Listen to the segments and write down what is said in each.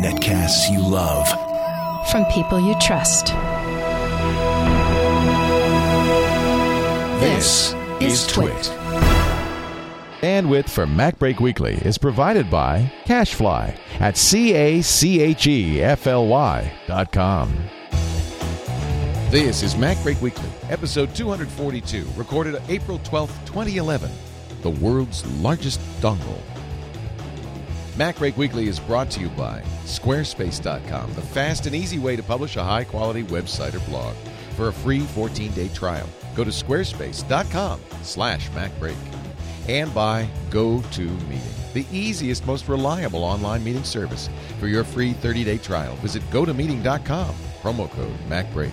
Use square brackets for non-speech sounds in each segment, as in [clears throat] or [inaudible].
Netcasts you love. From people you trust. This is Twit. Bandwidth for MacBreak Weekly is provided by CacheFly at C A C H E F L Y dot com. This is MacBreak Weekly, episode 242, recorded April 12th, 2011, the world's largest dongle. MacBreak Weekly is brought to you by Squarespace.com, the fast and easy way to publish a high quality website or blog. For a free 14 day trial, go to squarespace.com slash MacBreak. And by GoToMeeting, the easiest, most reliable online meeting service. For your free 30 day trial, visit gotomeeting.com, promo code MacBreak.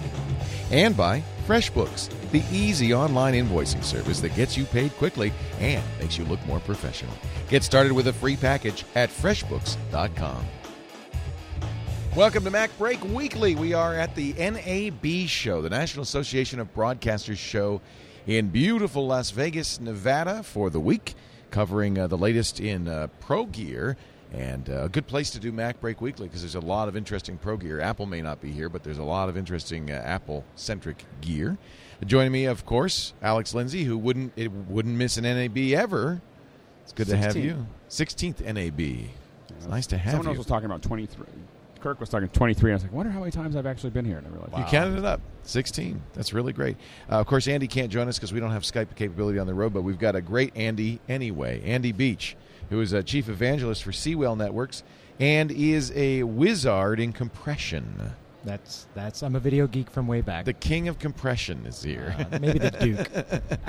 And by FreshBooks, the easy online invoicing service that gets you paid quickly and makes you look more professional. Get started with a free package at freshbooks.com. Welcome to Mac Break Weekly. We are at the NAB show, the National Association of Broadcasters show in beautiful Las Vegas, Nevada for the week, covering uh, the latest in uh, pro gear. And uh, a good place to do Mac Break Weekly because there's a lot of interesting pro gear. Apple may not be here, but there's a lot of interesting uh, Apple centric gear. Joining me, of course, Alex Lindsay, who wouldn't it wouldn't miss an NAB ever. It's good to have you. 16th NAB. It's nice to have Someone you. else was talking about 23. Kirk was talking 23. I was like, wonder how many times I've actually been here. And I realized, You counted it up. 16. That's really great. Uh, of course, Andy can't join us because we don't have Skype capability on the road, but we've got a great Andy anyway. Andy Beach, who is a chief evangelist for Seawell Networks and is a wizard in compression. That's that's. I'm a video geek from way back. The king of compression is here. Uh, maybe the Duke.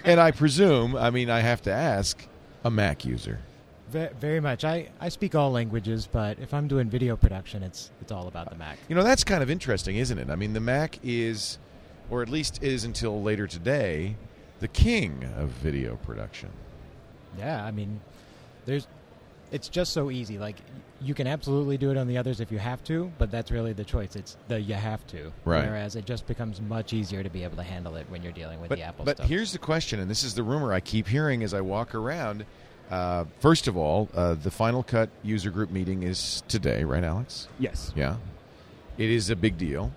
[laughs] and I presume, I mean, I have to ask, a Mac user. Ve- very much. I, I speak all languages, but if I'm doing video production, it's it's all about the Mac. You know, that's kind of interesting, isn't it? I mean, the Mac is, or at least is until later today, the king of video production. Yeah, I mean, there's. It's just so easy. Like you can absolutely do it on the others if you have to, but that's really the choice. It's the you have to. Right. Whereas it just becomes much easier to be able to handle it when you're dealing with but, the Apple but stuff. here's the question, and this is the rumor I keep hearing as I walk around. Uh, first of all, uh, the Final Cut user group meeting is today, right, Alex? Yes. Yeah. It is a big deal.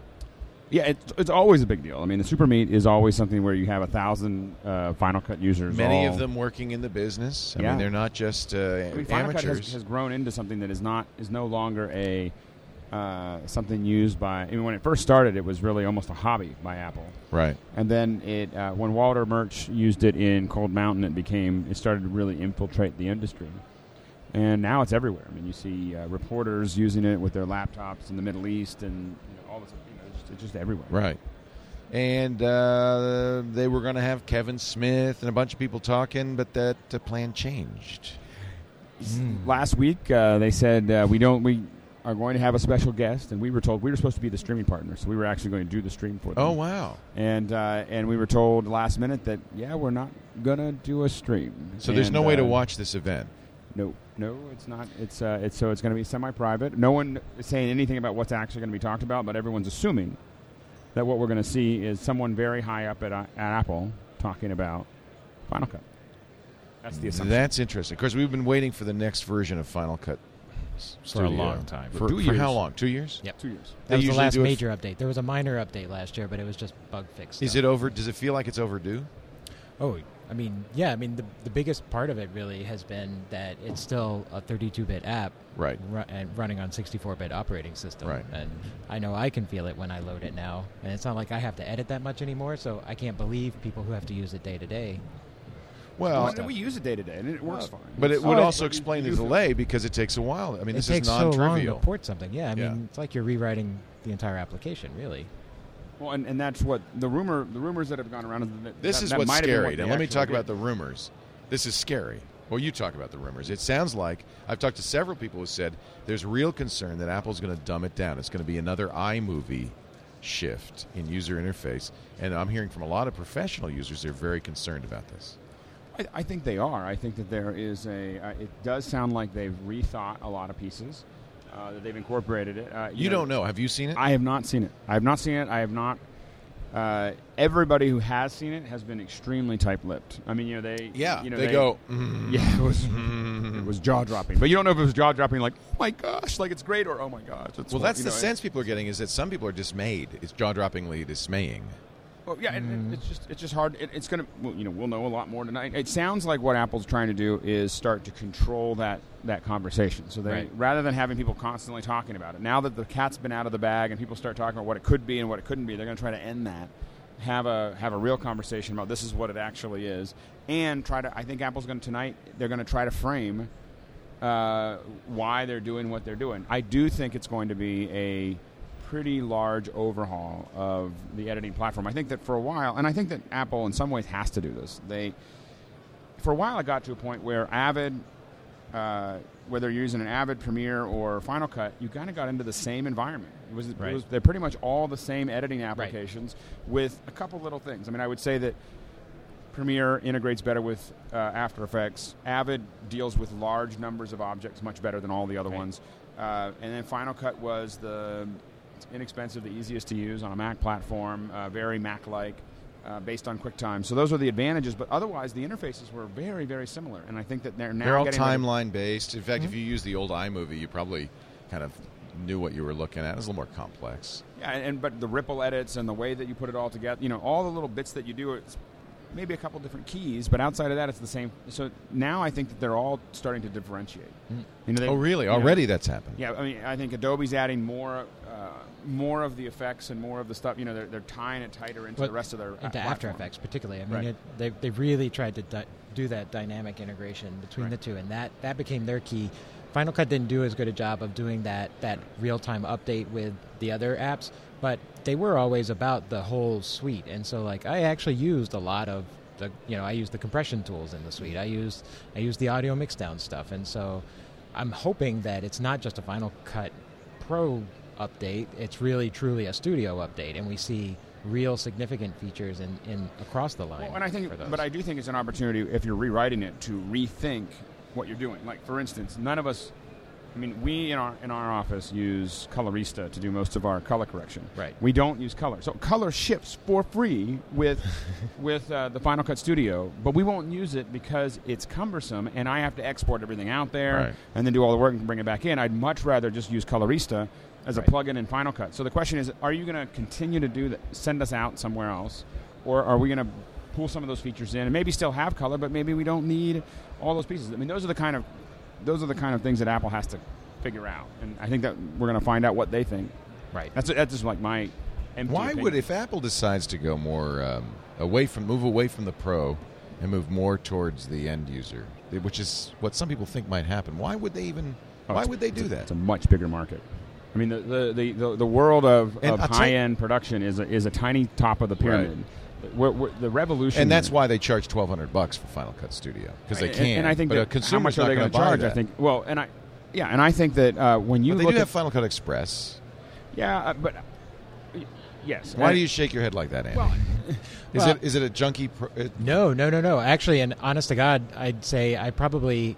Yeah, it's, it's always a big deal. I mean, the Super Meet is always something where you have a thousand uh, Final Cut users. Many all- of them working in the business. I Yeah. mean, they're not just uh, I mean, Final Cut has, has grown into something that is not is no longer a uh, something used by. I mean, when it first started, it was really almost a hobby by Apple. right. And then it, uh, when Walter Murch used it in Cold Mountain, it became it started to really infiltrate the industry. And now it's everywhere. I mean, you see uh, reporters using it with their laptops in the Middle East, and you know, all this. You know, it's, just, it's just everywhere. Right. And uh, they were going to have Kevin Smith and a bunch of people talking, but that uh, plan changed. Mm. Last week, uh, they said uh, we don't we are going to have a special guest, and we were told we were supposed to be the streaming partner, so we were actually going to do the stream for them. Oh, wow. And uh, and we were told last minute that yeah, we're not gonna do a stream. So there's And, no way to uh, watch this event. No, no, it's not. It's uh, it's so it's going to be semi-private. No one is saying anything about what's actually going to be talked about, but everyone's assuming that what we're going to see is someone very high up at, uh, at Apple talking about Final Cut. That's the assumption. That's interesting. Of course, we've been waiting for the next version of Final Cut s- For a long time. For, Two for years. how long? Two years? Yep. Two years. They That was the last do it f- major update. There was a minor update last year, but it was just bug fix. Is it over? Does it feel like it's overdue? Oh, I mean, yeah. I mean, the the biggest part of it really has been that it's still a 32-bit app, Right. ru- and running on 64-bit operating system. Right. And I know I can feel it when I load it now, and it's not like I have to edit that much anymore. So I can't believe people who have to use it day to day. Well, Well, we use it day to day, and it works fine. but it would Oh, also explain the do feel- delay because it takes a while. I mean, it this takes is so long to port something. Yeah, I Yeah. mean, it's like you're rewriting the entire application, really. Well, and, and that's what the rumor the rumors that have gone around. Is that, This that, is that what's might have been scary. now, let me talk did. about the rumors. This is scary. Well, you talk about the rumors. It sounds like I've talked to several people who said there's real concern that Apple's going to dumb it down. It's going to be another iMovie shift in user interface, and I'm hearing from a lot of professional users they're very concerned about this. I, I think they are. I think that there is a. Uh, it does sound like they've rethought a lot of pieces. Uh, that they've incorporated it. Uh, You don't know. Have you seen it? I have not seen it. I have not seen it. I have not. Uh, everybody who has seen it has been extremely tight-lipped. I mean, you know, they. yeah, you know, they, go. [laughs] "Mm, Yeah, it was. mm." It was jaw dropping. But you don't know if it was jaw dropping, like oh my gosh, like it's great, or oh my gosh. It's Well, what- that's the know, sense people are getting is that some people are dismayed. It's jaw-droppingly dismaying. Well, yeah, Mm. and it's just it's just hard. It, it's gonna, well, you know, we'll know a lot more tonight. It sounds like what Apple's trying to do is start to control that that conversation. So they Right. rather than having people constantly talking about it, now that the cat's been out of the bag and people start talking about what it could be and what it couldn't be, they're going to try to end that. Have a have a real conversation about this is what it actually is, and try to. I think Apple's going to tonight. They're going to try to frame uh, why they're doing what they're doing. I do think it's going to be a pretty large overhaul of the editing platform. I think that for a while, and I think that Apple in some ways has to do this. They, for a while, it got to a point where Avid, uh, whether you're using an Avid Premiere or Final Cut, you kind of got into the same environment. It was, Right. it was they're pretty much all the same editing applications with a couple little things. I mean, I would say that Premiere integrates better with uh, After Effects. Avid deals with large numbers of objects much better than all the other Right. ones. Uh, and then Final Cut was the it's inexpensive, the easiest to use on a Mac platform, uh, very Mac-like, uh, based on QuickTime. So those are the advantages. But otherwise, the interfaces were very, very similar. And I think that they're now They're all timeline based. In fact, if you use the old iMovie, you probably kind of knew what you were looking at. It was a little more complex. Yeah, and but the ripple edits and the way that you put it all together, you know, all the little bits that you do, it's maybe a couple different keys, but outside of that, it's the same. So now I think that they're all starting to differentiate. You know, they, Oh, really? you know, Already that's happened. Yeah, I mean, I think Adobe's adding more, uh, more of the effects and more of the stuff. You know, they're, they're tying it tighter into Well, the rest of their into uh, After platform. Effects, particularly. I mean, Right. it, they they really tried to di- do that dynamic integration between Right. the two, and that that became their key. Final Cut didn't do as good a job of doing that that real time update with the other apps, but they were always about the whole suite. And so, like, I actually used a lot of the you know I used the compression tools in the suite. I used I used the audio mixdown stuff, and so I'm hoping that it's not just a Final Cut Pro update. It's really truly a studio update, and we see real significant features in, in across the line. Well, and I think, but I do think it's an opportunity if you're rewriting it to rethink what you're doing. Like, for instance, none of us. I mean, we in our in our office use Colorista to do most of our color correction. Right. We don't use color, so color ships for free with [laughs] with uh, the Final Cut Studio, but we won't use it because it's cumbersome, and I have to export everything out there Right. and then do all the work and bring it back in. I'd much rather just use Colorista as a Right. plugin in Final Cut. So the question is, are you going to continue to do that? Send us out somewhere else, or are we going to pull some of those features in and maybe still have color, but maybe we don't need all those pieces? I mean, those are the kind of those are the kind of things that Apple has to figure out, and I think that we're going to find out what they think. right. That's that's just like my. empty Why opinion. would if Apple decides to go more um, away from move away from the pro and move more towards the end user, which is what some people think might happen? Why would they even? Oh, why would they do a- that? It's a much bigger market. I mean, the the, the, the, the world of, of high you- end production is a, is a tiny top of the pyramid. We're, we're, the revolution, And that's why they charge twelve hundred bucks for Final Cut Studio because they And- can. And, I think but that a consumer's how much are they going going to to charge? I think. Well, and I, yeah, and I think that uh, when you But they look do at have Final Cut Express. yeah, uh, but uh, yes. Why And- do you shake your head like that, Andy? Well, [laughs] is well- it is it a junky? Pro, it, No, no, no, no. Actually, and honest to God, I'd say I probably,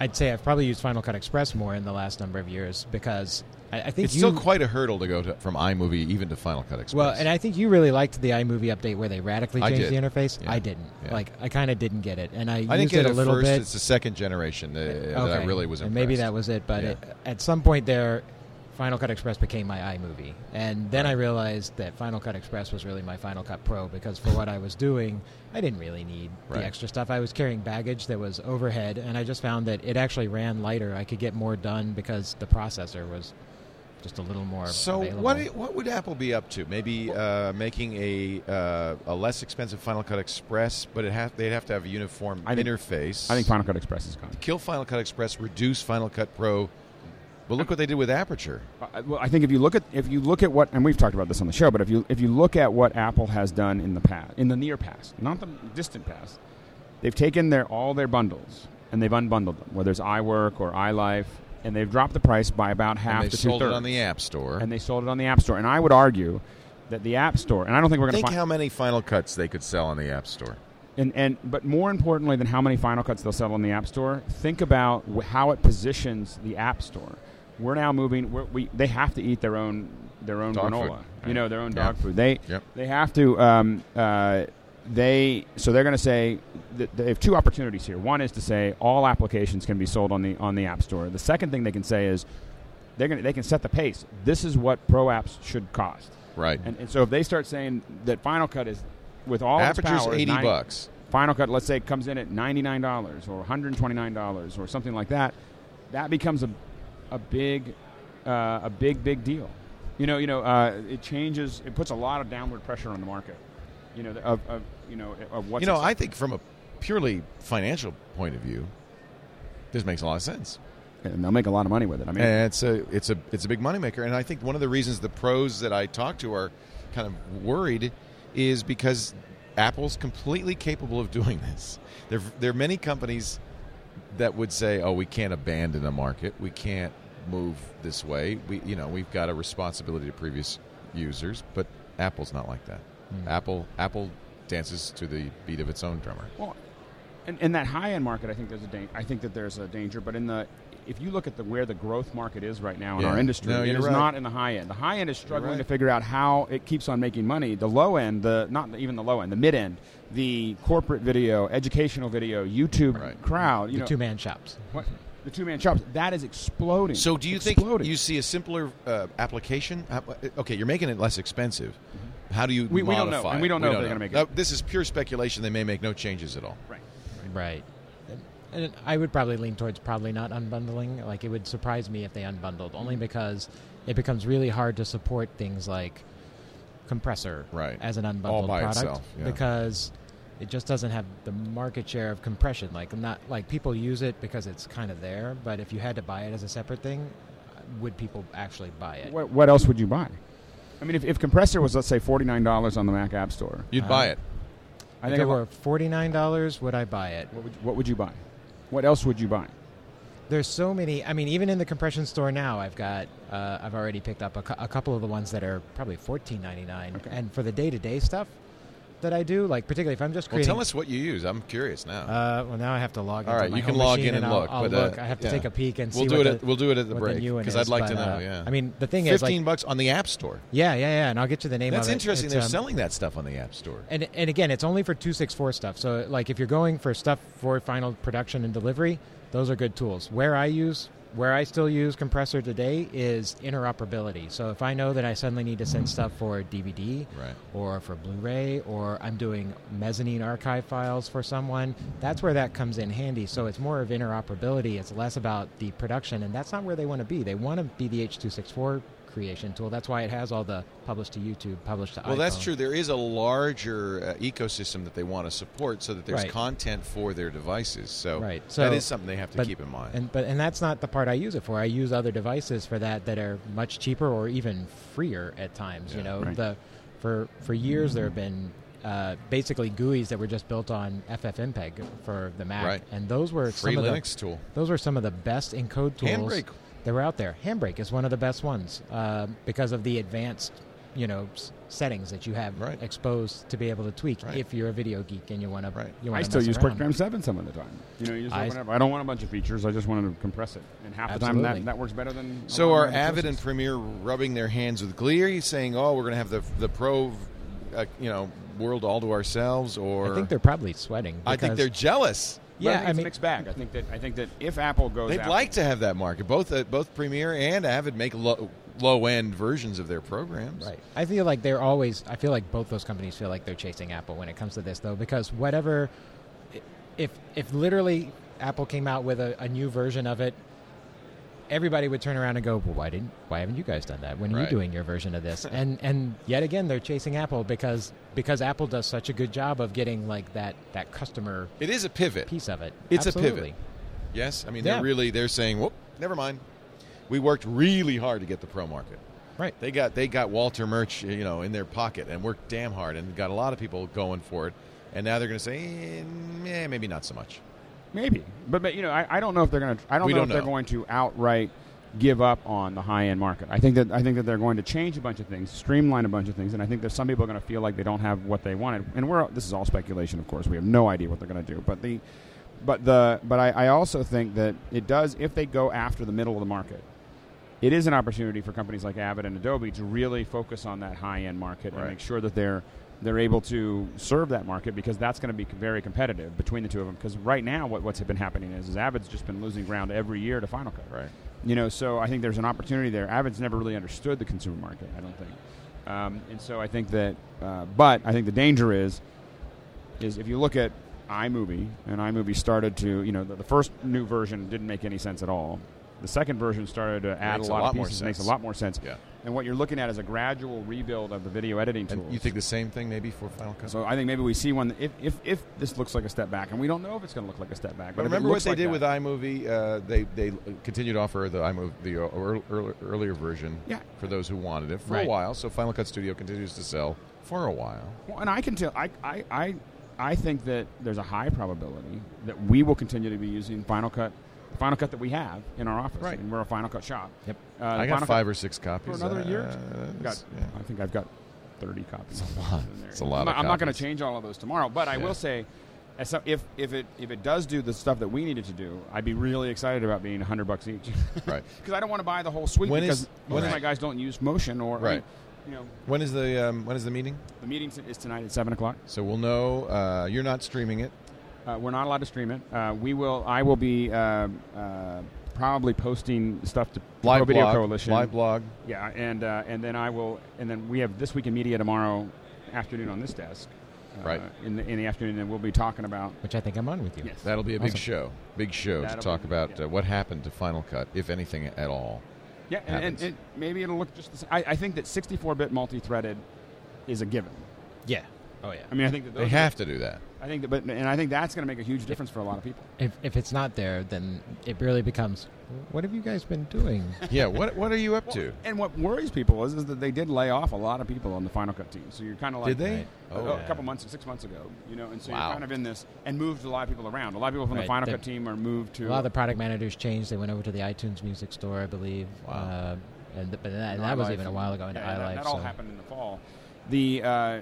I'd say I've probably used Final Cut Express more in the last number of years because I, I think it's you, still quite a hurdle to go to, from iMovie even to Final Cut Express. Well, and I think you really liked the iMovie update where they radically changed the interface. Yeah. I didn't. Yeah. Like I kind of didn't get it, and I, I used didn't get it it a little first. bit. It's the second generation uh, that I really was And maybe that was it, but Yeah. it, at some point there, Final Cut Express became my iMovie, and then I realized that Final Cut Express was really my Final Cut Pro because for what I was doing, I didn't really need Right. the extra stuff. I was carrying baggage that was overhead, and I just found that it actually ran lighter. I could get more done because the processor was just a little more. So available. what what would Apple be up to? Maybe uh, making a uh, a less expensive Final Cut Express, but it have, they'd have to have a uniform I think- interface. I think Final Cut Express is gone. kill Final Cut Express, reduce Final Cut Pro. But look what they did with Aperture. Uh, well, I think if you look at if you look at what, and we've talked about this on the show, but if you if you look at what Apple has done in the past, in the near past, not the distant past, they've taken their all their bundles and they've unbundled them, whether it's iWork or iLife, and they've dropped the price by about half and they to sold it on the App Store. and they sold it on the App Store. And I would argue that the App Store, and I don't think we're going to Think find, how many Final Cuts they could sell on the App Store. and, and but more importantly than how many Final Cuts they'll sell on the App Store, think about how it positions the App Store. We're now moving. We're, we they have to eat their own their own Dog granola. food. You know their own Yeah. dog food. They Yep. they have to. Um, uh, they so they're going to say they have two opportunities here. One is to say all applications can be sold on the on the App Store. The second thing they can say is they're going they can set the pace. This is what pro apps should cost. Right. And, and so if they start saying that Final Cut is with all its power, 80 nine- bucks. Final Cut, let's say, comes in at ninety nine dollars or one hundred twenty nine dollars or something like that, that becomes a a big uh, a big big deal. You know, you know, uh, it changes. It puts a lot of downward pressure on the market. You know, of, of you know of what's You know, I think from a purely financial point of view, this makes a lot of sense. and they'll make a lot of money with it. I mean, And it's a it's a it's a big moneymaker, and I think one of the reasons the pros that I talk to are kind of worried is because Apple's completely capable of [laughs] doing this. There there are many companies that would say, "Oh, we can't abandon a market. We can't move this way. We you know we've got a responsibility to previous users." But Apple's not like that. Apple Apple dances to the beat of its own drummer. Well, in, in that high end market, I think there's a dan- I think that there's a danger. But in the if you look at the where the growth market is right now in Yeah. our industry, No, it right. not in the high end. The high end is struggling right. to figure out how it keeps on making money. The low end, the not even the low end, the mid end, the corporate video, educational video, YouTube Right. crowd, you the know, two man shops. what, the two man shops, that is exploding. So, do you Exploding. think you see a simpler uh, application? Uh, Okay, you're making it less expensive. How do you We- we don't know, modify and we don't know if they're gonna make it. Now, this is pure speculation. They may make no changes at all. right. Right. And, and I would probably lean towards probably not unbundling. Like it would surprise me if they unbundled, only mm-hmm. because it becomes really hard to support things like compressor Right. as an unbundled All by product itself, yeah. because it just doesn't have the market share of compression. Like not like people use it because it's kind of there, but if you had to buy it as a separate thing, would people actually buy it? What, what else would you buy? I mean, if, if compressor was let's say forty nine dollars on the Mac App Store, You'd Uh, buy it. I if think it were forty nine dollars, would I buy it? what would, what would you buy? What else would you buy? There's so many. I mean, even in the compression store now, I've got. Uh, I've already picked up a, cou- a couple of the ones that are probably fourteen ninety nine. Okay. And for the day to day stuff that I do, like particularly if I'm just Well, creating. tell us what you use. I'm curious now. Uh, well, now I have to log. All right, you can log in and I'll- look, I'll but, uh, look. I have to yeah. take a peek and we'll see do what it. the, At, we'll do it at the break because I'd like to know. uh, yeah, I mean, the thing is, like, fifteen bucks on the App Store. yeah, yeah, yeah, and I'll get you the name That's of it. interesting. They're um, selling that stuff on the App Store. And and again, it's only for two six four stuff. So like if you're going for stuff for final production and delivery, those are good tools. Where I use where I still use compressor today is interoperability. So if I know that I suddenly need to send stuff for DVD Right. or for Blu-ray or I'm doing mezzanine archive files for someone, that's where that comes in handy. So it's more of interoperability. It's less about the production, and that's not where they want to be. They want to be the H264 creation tool. That's why it has all the publish to YouTube, publish to Well, that's true. There is a larger uh, ecosystem that they want to support, so that there's Right. content for their devices. So, Right. that So- is something they have to but- keep in mind. And but and that's not the part I use it for. I use other devices for that that are much cheaper or even freer at times. You know, Right. the for for years there have been uh, basically GUIs that were just built on FFmpeg for the Mac, Right. and those were Free some of Linux tool. the those were some of the best encode tools Handbrake. That were out there. Handbrake is one of the best ones uh, because of the advanced you know s- settings that you have Right. exposed to be able to tweak Right. if you're a video geek and you want Right. to. You I wanna still mess use around. QuickTime 7 some of the time. You know, you just I- open. I don't want a bunch of features. I just want to compress it. And half the time that, that works better than. So are Avid and. Premiere rubbing their hands with glee? Are you saying, "Oh, we're going to have the the pro, uh, you know, world all to ourselves"? Or I think they're probably sweating. I think they're jealous. But I Yeah, think I it's mean- a mixed bag. I think that I think that if Apple goes, They'd after- like to have that market. Both uh, both Premiere and Avid make low low end versions of their programs. Right. I feel like they're always. I feel like both those companies feel like they're chasing Apple when it comes to this, though, because whatever, if if literally Apple came out with a, a new version of it, everybody would turn around and go, "Well, why didn't? Why haven't you guys done that? When are you Right. doing your version of this?" [laughs] and and yet again, they're chasing Apple because because Apple does such a good job of getting like that that customer It is a pivot. piece of it. It's a pivot. Yes, I mean Yeah. they're really they're saying, "Whoop, never mind." We worked really hard to get the pro market. Right. They got they got Walter Murch, you know, in their pocket and worked damn hard and got a lot of people going for it. And now they're going to say, eh, maybe not so much. Maybe, but, but you know, I, I don't know if they're going to. I don't We know don't if they're going to outright give up on the high end market. I think that I think that they're going to change a bunch of things, streamline a bunch of things, and I think there's some people are going to feel like they don't have what they wanted. And we're this is all speculation, of course. We have no idea what they're going to do, but the but the but I, I also think that it does if they go after the middle of the market. It is an opportunity for companies like Avid and Adobe to really focus on that high end market Right. and make sure that they're they're able to serve that market because that's going to be very competitive between the two of them. Because right now, what, what's been happening is, is Avid's just been losing ground every year to Final Cut. Right. You know, so I think there's an opportunity there. Avid's never really understood the consumer market. I don't think, um, and so I think that. Uh, but I think the danger is, is if you look at iMovie and iMovie started to, you know, the, the first new version didn't make any sense at all. The second version started to add a a lot, lot of more pieces. Makes a lot more sense. Yeah. And what you're looking at is a gradual rebuild of the video editing you think the same thing maybe for Final Cut? so I think maybe we see one if, if, if this looks like a step back, and we don't know if it's going to look like a step back. But But remember what they like did that- with iMovie? Uh, they they continued to offer the iMovie the ear- ear- earlier version Yeah. for those who wanted it for a while. So Final Cut Studio continues to sell for a while. Well, and I can tell. I, I, I, I think that there's a high probability that we will continue to be using Final Cut, Final Cut that we have in our office. Right. And we're a Final Cut shop. Yep. Uh, I got five or six copies. for another Uh, year. Got, yeah. I think I've got 30 copies. It's a lot. in there. It's a lot I'm of not, I'm not going to change all of those tomorrow, but I Yeah. will say, as so- if if it if it does do the stuff that we needed to do, I'd be really excited about being 100 bucks each. [laughs] Right. [laughs] Because I don't want to buy the whole suite When because is- most when of my guys don't use motion or I mean, Right. you know, When is the um, when is the meeting? the meeting is tonight at seven o'clock. So we'll know. Uh, you're not streaming it. Uh, we're not allowed to stream it. Uh, we will. I will be uh, uh, probably posting stuff to Live Pro Video blog. Coalition. Live blog. Yeah, and uh, and then I will, and then we have this week in media tomorrow afternoon on this desk. Uh, Right. In the in the afternoon, and we'll be talking about. which I think I'm on with you. Yes. That'll be a big Awesome. show. Big show to That'll talk be- about yeah. uh, what happened to Final Cut, if anything at all. Yeah, and, and, and maybe it'll look just the same. I, I think that 64-bit multi-threaded is a given. Yeah. Oh yeah. I mean, I think that They those have to do that. I think that, but and I think that's going to make a huge difference for a lot of people. If if it's not there, then it really becomes. What have you guys been doing? [laughs] Yeah. What What are you up to? And what worries people is, is that they did lay off a lot of people on the Final Cut team. So you're kind of like Did they? Right. a- Oh, a couple months, six months ago, you know, and so Wow. you're kind of in this and moved a lot of people around. A lot of people from the Final They're- Cut team are moved to A lot of the product managers changed. They went over to the iTunes Music Store, I believe. Wow. Uh, and th- but that, in that was even a while ago in yeah, that, iLife. that all so- happened in the fall. The uh,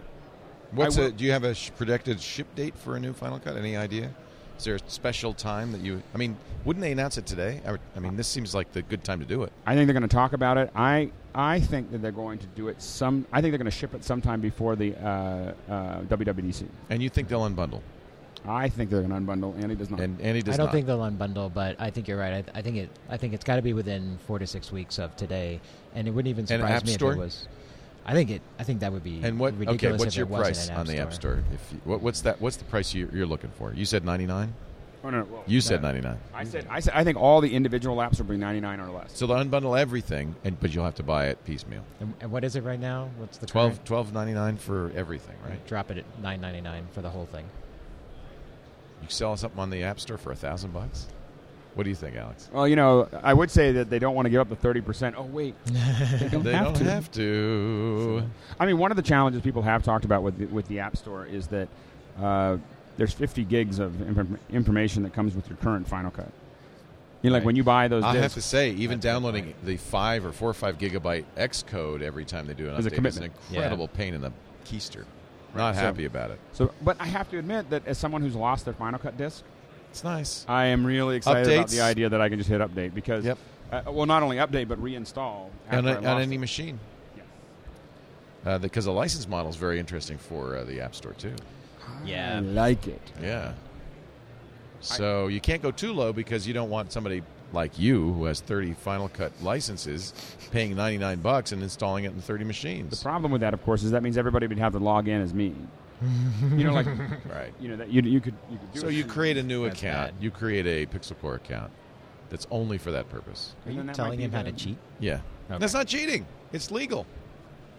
What's I a, will- do you have a sh- projected ship date for a new Final Cut? Any idea? Is there a special time that you? I mean, wouldn't they announce it today? I, I mean, this seems like the good time to do it. I think they're going to talk about it. I I think that they're going to do it some. I think they're going to ship it sometime before the uh, uh, WWDC. And you think they'll unbundle? I think they're going to unbundle. Andy does not. And Andy does I don't not. think they'll unbundle, but I think you're right. I, I think it. I think it's got to be within four to six weeks of today, and it wouldn't even surprise me Store? if it was. I think it. I think that would be and what? Okay, what's your price on the App Store? If you, what, what's that? What's the price you, you're looking for? You said ninety nine. oh, no, no, well, You said that- ninety nine. I said I said I think all the individual apps will be 99 or less. So they'll unbundle everything, and but you'll have to buy it piecemeal. And, and what is it right now? What's the 12 current? twelve ninety nine for everything, right? Drop it at nine ninety nine for the whole thing. You sell something on the App Store for a thousand bucks. What do you think, Alex? Well, you know, I would say that they don't want to give up the 30 percent. Oh wait, [laughs] they don't They have don't to. have to. I mean, one of the challenges people have talked about with the, with the App Store is that uh, there's 50 gigs of inform- information that comes with your current Final Cut. You know, like Right. when you buy those I have to say, even That's a good downloading point. the five or four or five gigabyte Xcode every time they do an Is a update is an commitment. incredible pain in the keister. Not so- happy about it. So, but I have to admit that as someone who's lost their Final Cut disc, It's nice. I am really excited about the idea that I can just hit update because, Yep. uh, well, not only update but reinstall On, I a, on any it. machine. Yeah. Uh, because the license model is very interesting for uh, the App Store, too. Yeah. I like it. Yeah. So you can't go too low because you don't want somebody like you who has 30 Final Cut licenses paying 99 bucks and installing it in 30 machines. The problem with that, of course, is that means everybody would have to log in as me. You know, like [laughs] Right. you know that you, you could you could do So you create a new account. bad. You create a Pixel Corps account that's only for that purpose. Are you then telling him how to cheat Yeah. Okay. That's not cheating. It's legal.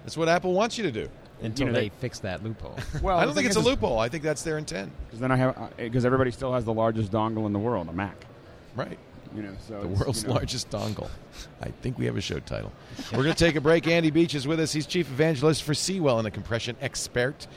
That's what Apple wants you to do. until know, they they- fix that loophole? [laughs] Well, I don't think it's a is, is- loophole. I think that's their intent. Because then I have uh, because everybody still has the largest dongle in the world, a Mac. Right. You know, so The world's you know, largest dongle. [laughs] I think we have a show title. We're going to take a break. Andy Beach is with us. He's chief evangelist for Seawell and a compression expert.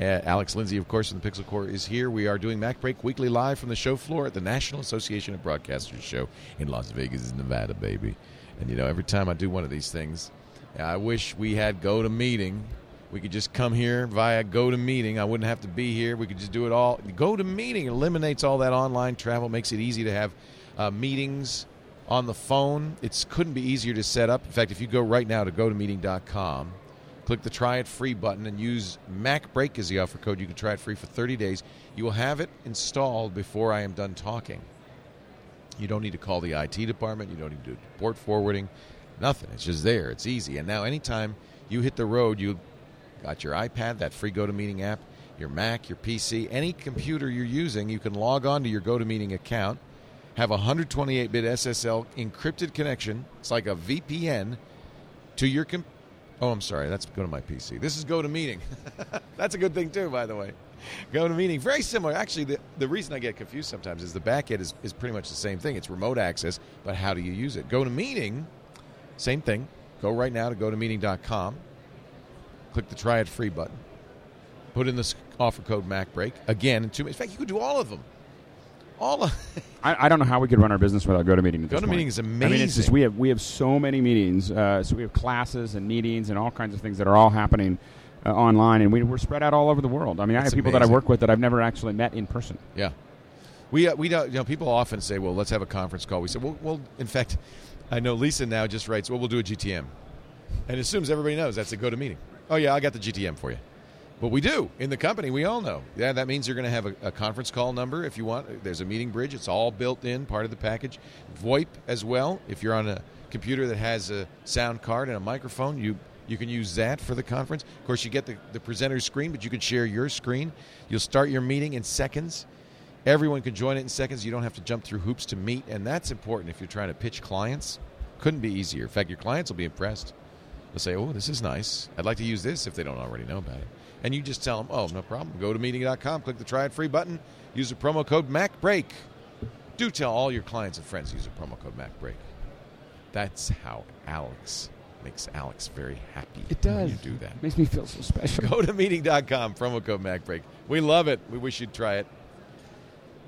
Uh, Alex Lindsay, of course, from the Pixel Corps, is here. We are doing Mac Break weekly live from the show floor at the National Association of Broadcasters show in Las Vegas, Nevada, baby. And you know, every time I do one of these things, I wish we had Go to Meeting. We could just come here via Go to Meeting. I wouldn't have to be here. We could just do it all. Go to Meeting eliminates all that online travel, makes it easy to have uh, meetings on the phone. It couldn't be easier to set up. In fact, if you go right now to gotomeeting.com, Click the try it free button and use Mac Break as the offer code. You can try it free for 30 days. You will have it installed before I am done talking. You don't need to call the IT department. You don't need to do port forwarding. Nothing. It's just there. It's easy. And now, anytime you hit the road, you got your iPad, that free GoToMeeting app, your Mac, your PC, any computer you're using, you can log on to your GoToMeeting account, have a 128 bit SSL encrypted connection. It's like a VPN to your computer. Oh, I'm sorry. That's go to my PC. This is go to meeting. [laughs] That's a good thing too, by the way. Go to meeting. very similar. Actually, the, the reason I get confused sometimes is the backend is, is pretty much the same thing. It's remote access, but how do you use it? Go to meeting, same thing. Go right now to go to meeting.com. Click the try it free button. Put in this offer code MacBreak again in two minutes. In fact, you could do all of them. All of I, I don't know how we could run our business without GoToMeeting. GoToMeeting is I mean, it's just amazing. we have we have so many meetings. Uh, so we have classes and meetings and all kinds of things that are all happening uh, online, and we, we're spread out all over the world. I mean, I have people that I work with that I've never actually met in person. Yeah, we uh, we don't. You know, people often say, "Well, let's have a conference call." We said, "Well, well." In fact, I know Lisa now just writes, "Well, we'll do a GTM," and assumes everybody knows that's a go to meeting. Oh yeah, I got the GTM for you. But we do in the company. We all know. Yeah, that means you're going to have a, a conference call number if you want. There's a meeting bridge. It's all built in, part of the package. VoIP as well. If you're on a computer that has a sound card and a microphone, you you can use that for the conference. Of course, you get the, the presenter's screen, but you can share your screen. You'll start your meeting in seconds. Everyone can join it in seconds. You don't have to jump through hoops to meet, and that's important if you're trying to pitch clients. Couldn't be easier. In fact, your clients will be impressed. They'll say, "Oh, this is nice. I'd like to use this." If they don't already know about it, and you just tell them, "Oh, no problem. Go to meeting.com, click the try it free button, use the promo code MacBreak." Do tell all your clients and friends use the promo code MacBreak. That's how Alex makes Alex very happy. when you do that. Makes me feel so special. Go to meeting.com, promo code MacBreak. We love it. We wish you'd try it.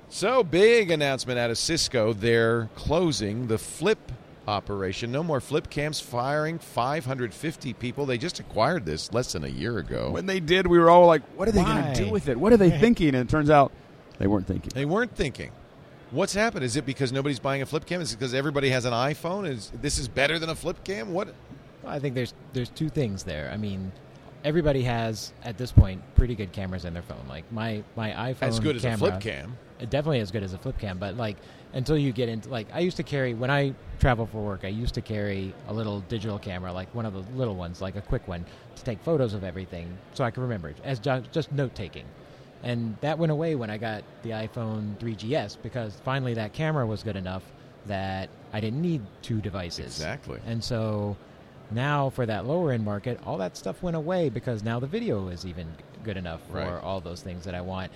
So, big announcement out of Cisco. They're closing the flip operation. No more flip cams, firing 550 people. They just acquired this less than a year ago. When they did, we were all like, "What are they going to do with it? What are they thinking?" And it turns out they weren't thinking. They weren't thinking. What's happened? Is it because nobody's buying a flip cam? Is it because everybody has an iPhone? Is this is better than a flip cam? What? Well, I think there's there's two things there. I mean, everybody has at this point pretty good cameras in their phone. Like my my iPhone As good as a flip cam. It definitely as good as a flip cam. But like until you get into like I used to carry when I travel for work, I used to carry a little digital camera, like one of the little ones, like a quick one, to take photos of everything, so I can remember it as just note taking. And that went away when I got the iPhone 3GS because finally that camera was good enough that I didn't need two devices. Exactly. And so now for that lower end market, all that stuff went away because now the video is even good enough for Right. all those things that I want.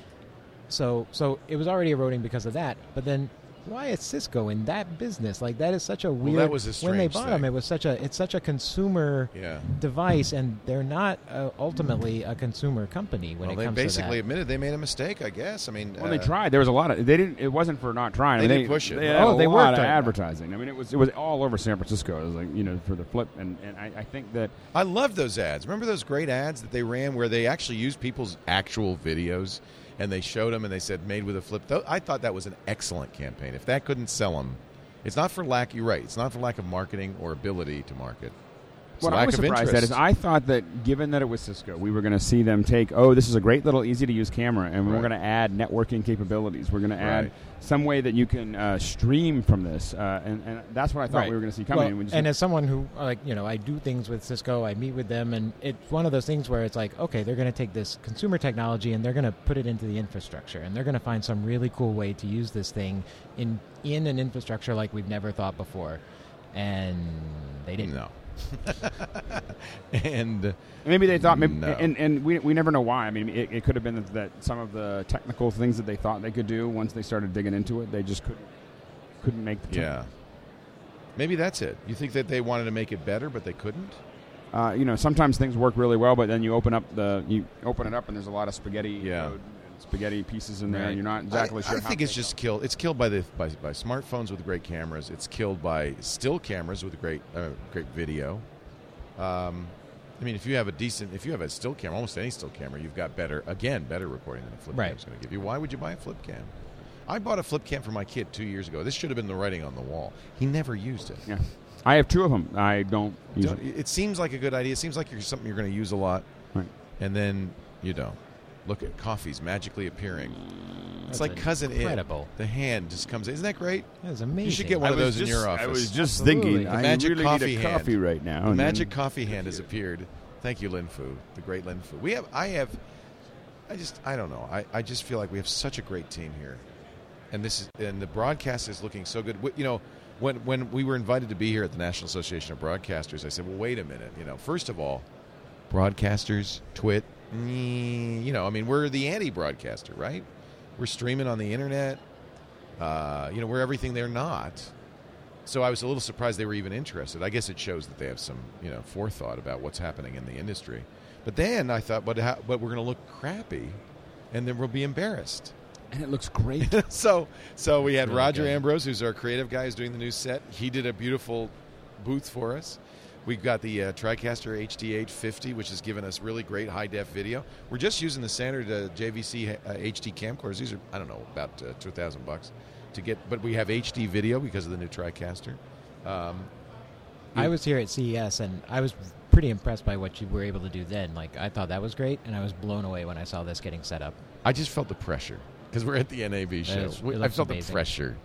So so it was already eroding because of that. But then why is Cisco in that business? Like that is such a weird. that was a when they bought thing. them, it was such a it's such a consumer Yeah. device, and they're not uh, ultimately a consumer company when Well, it they basically to that. admitted they made a mistake. I guess. I mean, Well, uh, they tried. There was a lot of. They didn't. It wasn't for not trying. I They mean, did push it. They had Oh, a they lot worked of on it. advertising. I mean, it was it was all over San Francisco. It was like you know for the flip, and, and I, I think that I love those ads. Remember those great ads that they ran where they actually used people's actual videos and they showed them and they said made with a flip. I thought that was an excellent campaign. If that couldn't sell them, it's not for lack. You're right. It's not for lack of marketing or ability to market. What I was surprised at is I thought that given that it was Cisco, we were going to see them take oh this is a great little easy to use camera, and we're going to add networking capabilities. We're going to add Right. some way that you can uh, stream from this, uh, and, and that's what I thought Right. we were going to see coming. Well, and and as someone who like you know I do things with Cisco, I meet with them, and it's one of those things where it's like, okay, they're going to take this consumer technology and they're going to put it into the infrastructure, and they're going to find some really cool way to use this thing in in an infrastructure like we've never thought before, and they didn't. no. [laughs] and Maybe they thought, maybe, No. and, and we, we never know why. I mean, it, it could have been that, that some of the technical things that they thought they could do, once they started digging into it, they just couldn't couldn't make the yeah, maybe that's it. You think that they wanted to make it better, but they couldn't. Uh, you know, sometimes things work really well, but then you open up the you open it up and there's a lot of spaghetti Yeah. Spaghetti pieces in there, Right. and you're not exactly I, sure. I how think it's just killed. It's killed by the by, by smartphones with great cameras. It's killed by still cameras with great uh, great video. Um, I mean, if you have a decent, if you have a still camera, almost any still camera, you've got better again better recording than a flip Right. cam's going to give you. Why would you buy a flip cam? I bought a flip cam for my kid two years ago. This should have been the writing on the wall. He never used it. Yeah. I have two of them. I don't use Don't- them. it seems like a good idea. It seems like you're something you're going to use a lot, Right. and then you don't. Look at coffee's magically appearing. It's That's like cousin incredible. it. The hand just comes. in. Isn't that great? That was amazing. You should get one I of was those in your office. I was just Absolutely. thinking, The I magic really coffee need a hand. coffee right now. The magic coffee hand has appeared. Thank you, Lin Fu, the great Lin Fu. We have, I have, I just, I don't know. I, I just feel like we have such a great team here, and this is, and the broadcast is looking so good. You know, when when we were invited to be here at the National Association of Broadcasters, I said, well, wait a minute. You know, first of all, broadcasters, twit, you know, I mean, we're the anti-broadcaster, right? We're streaming on the internet. Uh, you know, we're everything they're not. So I was a little surprised they were even interested. I guess it shows that they have some, you know, forethought about what's happening in the industry. But then I thought, but how, but we're going to look crappy, and then we'll be embarrassed. and it looks great. [laughs] so, so we had Really Roger good. Ambrose, who's our creative guy, who's doing the new set. He did a beautiful booth for us. We've got the uh, TriCaster HD 850, which has given us really great high def video. We're just using the standard uh, JVC uh, HD camcorders. These are I don't know about uh, two thousand bucks to get, but we have HD video because of the new TriCaster. Um, I was here at CES and I was pretty impressed by what you were able to do then. Like I thought that was great, and I was blown away when I saw this getting set up. I just felt the pressure because we're at the NAB show. is- I felt the pressure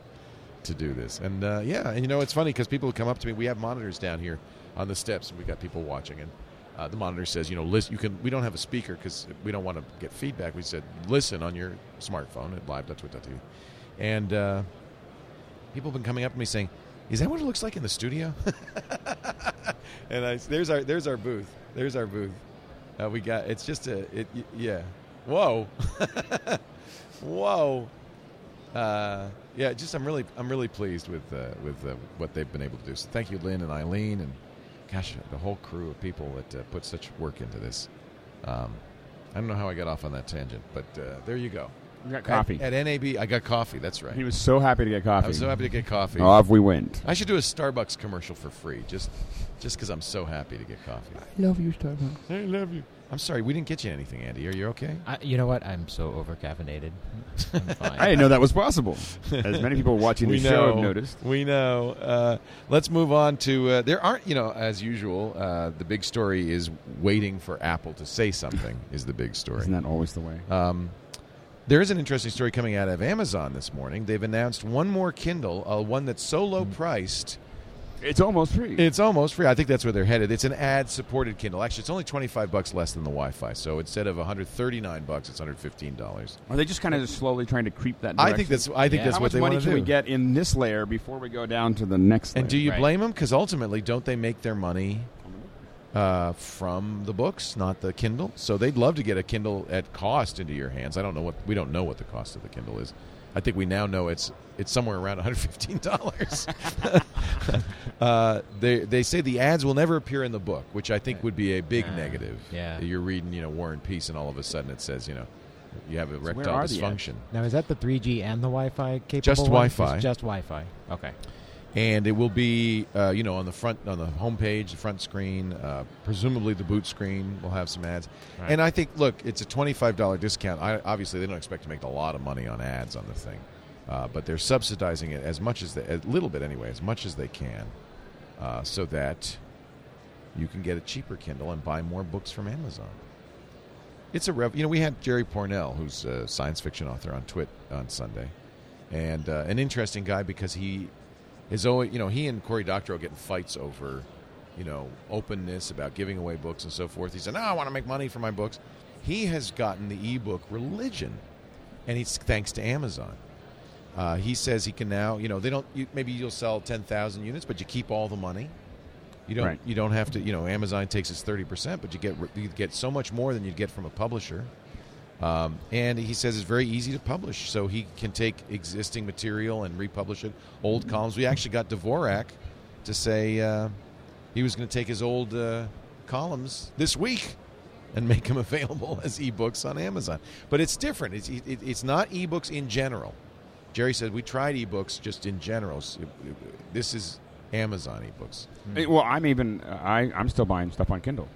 to do this, and uh, yeah, and you know it's funny because people come up to me. We have monitors down here on the steps, and we got people watching, and uh, the monitor says, you know, listen. You can. We don't have a speaker because we don't want to get feedback. We said listen on your smartphone at live.twit.tv, and uh, people have been coming up to me saying, "Is that what it looks like in the studio?" [laughs] and I, there's our there's our booth. There's our booth. Uh, we got it's just a it yeah. Whoa, [laughs] whoa. Uh, yeah, just I'm really I'm really pleased with uh, with uh, what they've been able to do. So thank you, Lynn and Eileen, and gosh, the whole crew of people that uh, put such work into this. Um, I don't know how I got off on that tangent, but uh, there you go. We got coffee. at, at NAB. I got coffee. That's right. he was so happy to get coffee. I was so happy to get coffee. Off we went. I should do a Starbucks commercial for free, just just because I'm so happy to get coffee. I love you, Starbucks. I love you. I'm sorry, we didn't get you anything, Andy. Are you okay? I, you know what? I'm so over caffeinated. I'm [laughs] fine. I didn't know that was possible. [laughs] As many people watching the show have noticed. We know. Uh, let's move on to. Uh, there aren't, you know, as usual, uh, the big story is waiting for Apple to say something. is the big story. Isn't that always the way? Um, there is an interesting story coming out of Amazon this morning. They've announced one more Kindle, uh, one that's so low priced. It's almost free. It's almost free. I think that's where they're headed. It's an ad-supported Kindle. Actually, it's only twenty-five bucks less than the Wi-Fi. So instead of one hundred thirty-nine bucks, it's one hundred fifteen dollars. Are they just kind of just slowly trying to creep that? I think that's. I think Yeah. that's How what much they money want to can do. we get in this layer before we go down to the next? And layer? do you Right. blame them? Because ultimately, don't they make their money uh, from the books, not the Kindle? So they'd love to get a Kindle at cost into your hands. I don't know what we don't know what the cost of the Kindle is. I think we now know it's it's somewhere around one hundred fifteen dollars. [laughs] [laughs] uh, they they say the ads will never appear in the book, which I think would be a big Uh, negative. yeah. you're reading you know War and Peace, and all of a sudden it says you know you have a where erectile are the ads? dysfunction. now is that the 3G and the Wi-Fi capable? Just one? Wi-Fi. It's just Wi-Fi. Okay. And it will be uh, you know on the front on the homepage the front screen uh, presumably the boot screen will have some ads Right. and i think look it's a $25 discount I, obviously they don't expect to make a lot of money on ads on the thing uh, but they're subsidizing it as much as they, a little bit anyway as much as they can uh, so that you can get a cheaper kindle and buy more books from amazon it's a rev. You know, we had Jerry Pournelle, who's a science fiction author, on Twit on Sunday, and uh, an interesting guy because he is always, you know, he and Cory Doctorow get in fights over, you know, openness about giving away books and so forth. He said, "No, I want to make money for my books." He has gotten the ebook religion, and it's thanks to Amazon. Uh, he says he can now, you know, they don't. You, maybe you'll sell ten thousand units, but you keep all the money. You don't. Right. You don't have to. You know, Amazon takes its thirty percent, but you get you get so much more than you'd get from a publisher. Um, and he says it's very easy to publish, so he can take existing material and republish it. Old columns. We actually got Dvorak to say uh, he was going to take his old uh, columns this week and make them [laughs] available as ebooks on Amazon. But it's different. It's it, it's not ebooks in general. Jerry said we tried ebooks just in general. So, uh, This is Amazon ebooks. Eh, Well, I'm even. Uh, I I'm still buying stuff on Kindle.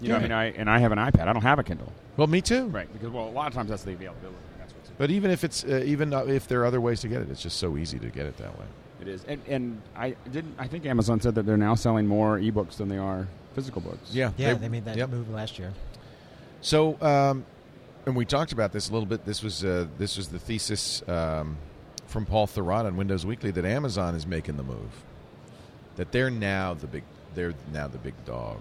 You know, I mean, I and I have an iPad. I don't have a Kindle. Well, me too. Right. Because well, a lot of times that's the availability. That's what's. But even if it's uh, even uh, if there are other ways to get it, it's just so easy to get it that way. It is, and, and I didn't. I think Amazon said that they're now selling more ebooks than they are physical books. Yeah, Yeah, they, made that yep. move last year. So, um, and we talked about this a little bit. This was uh, this was the thesis um, from Paul Thurrott on Windows Weekly that Amazon is making the move. That they're now the big they're now the big dog,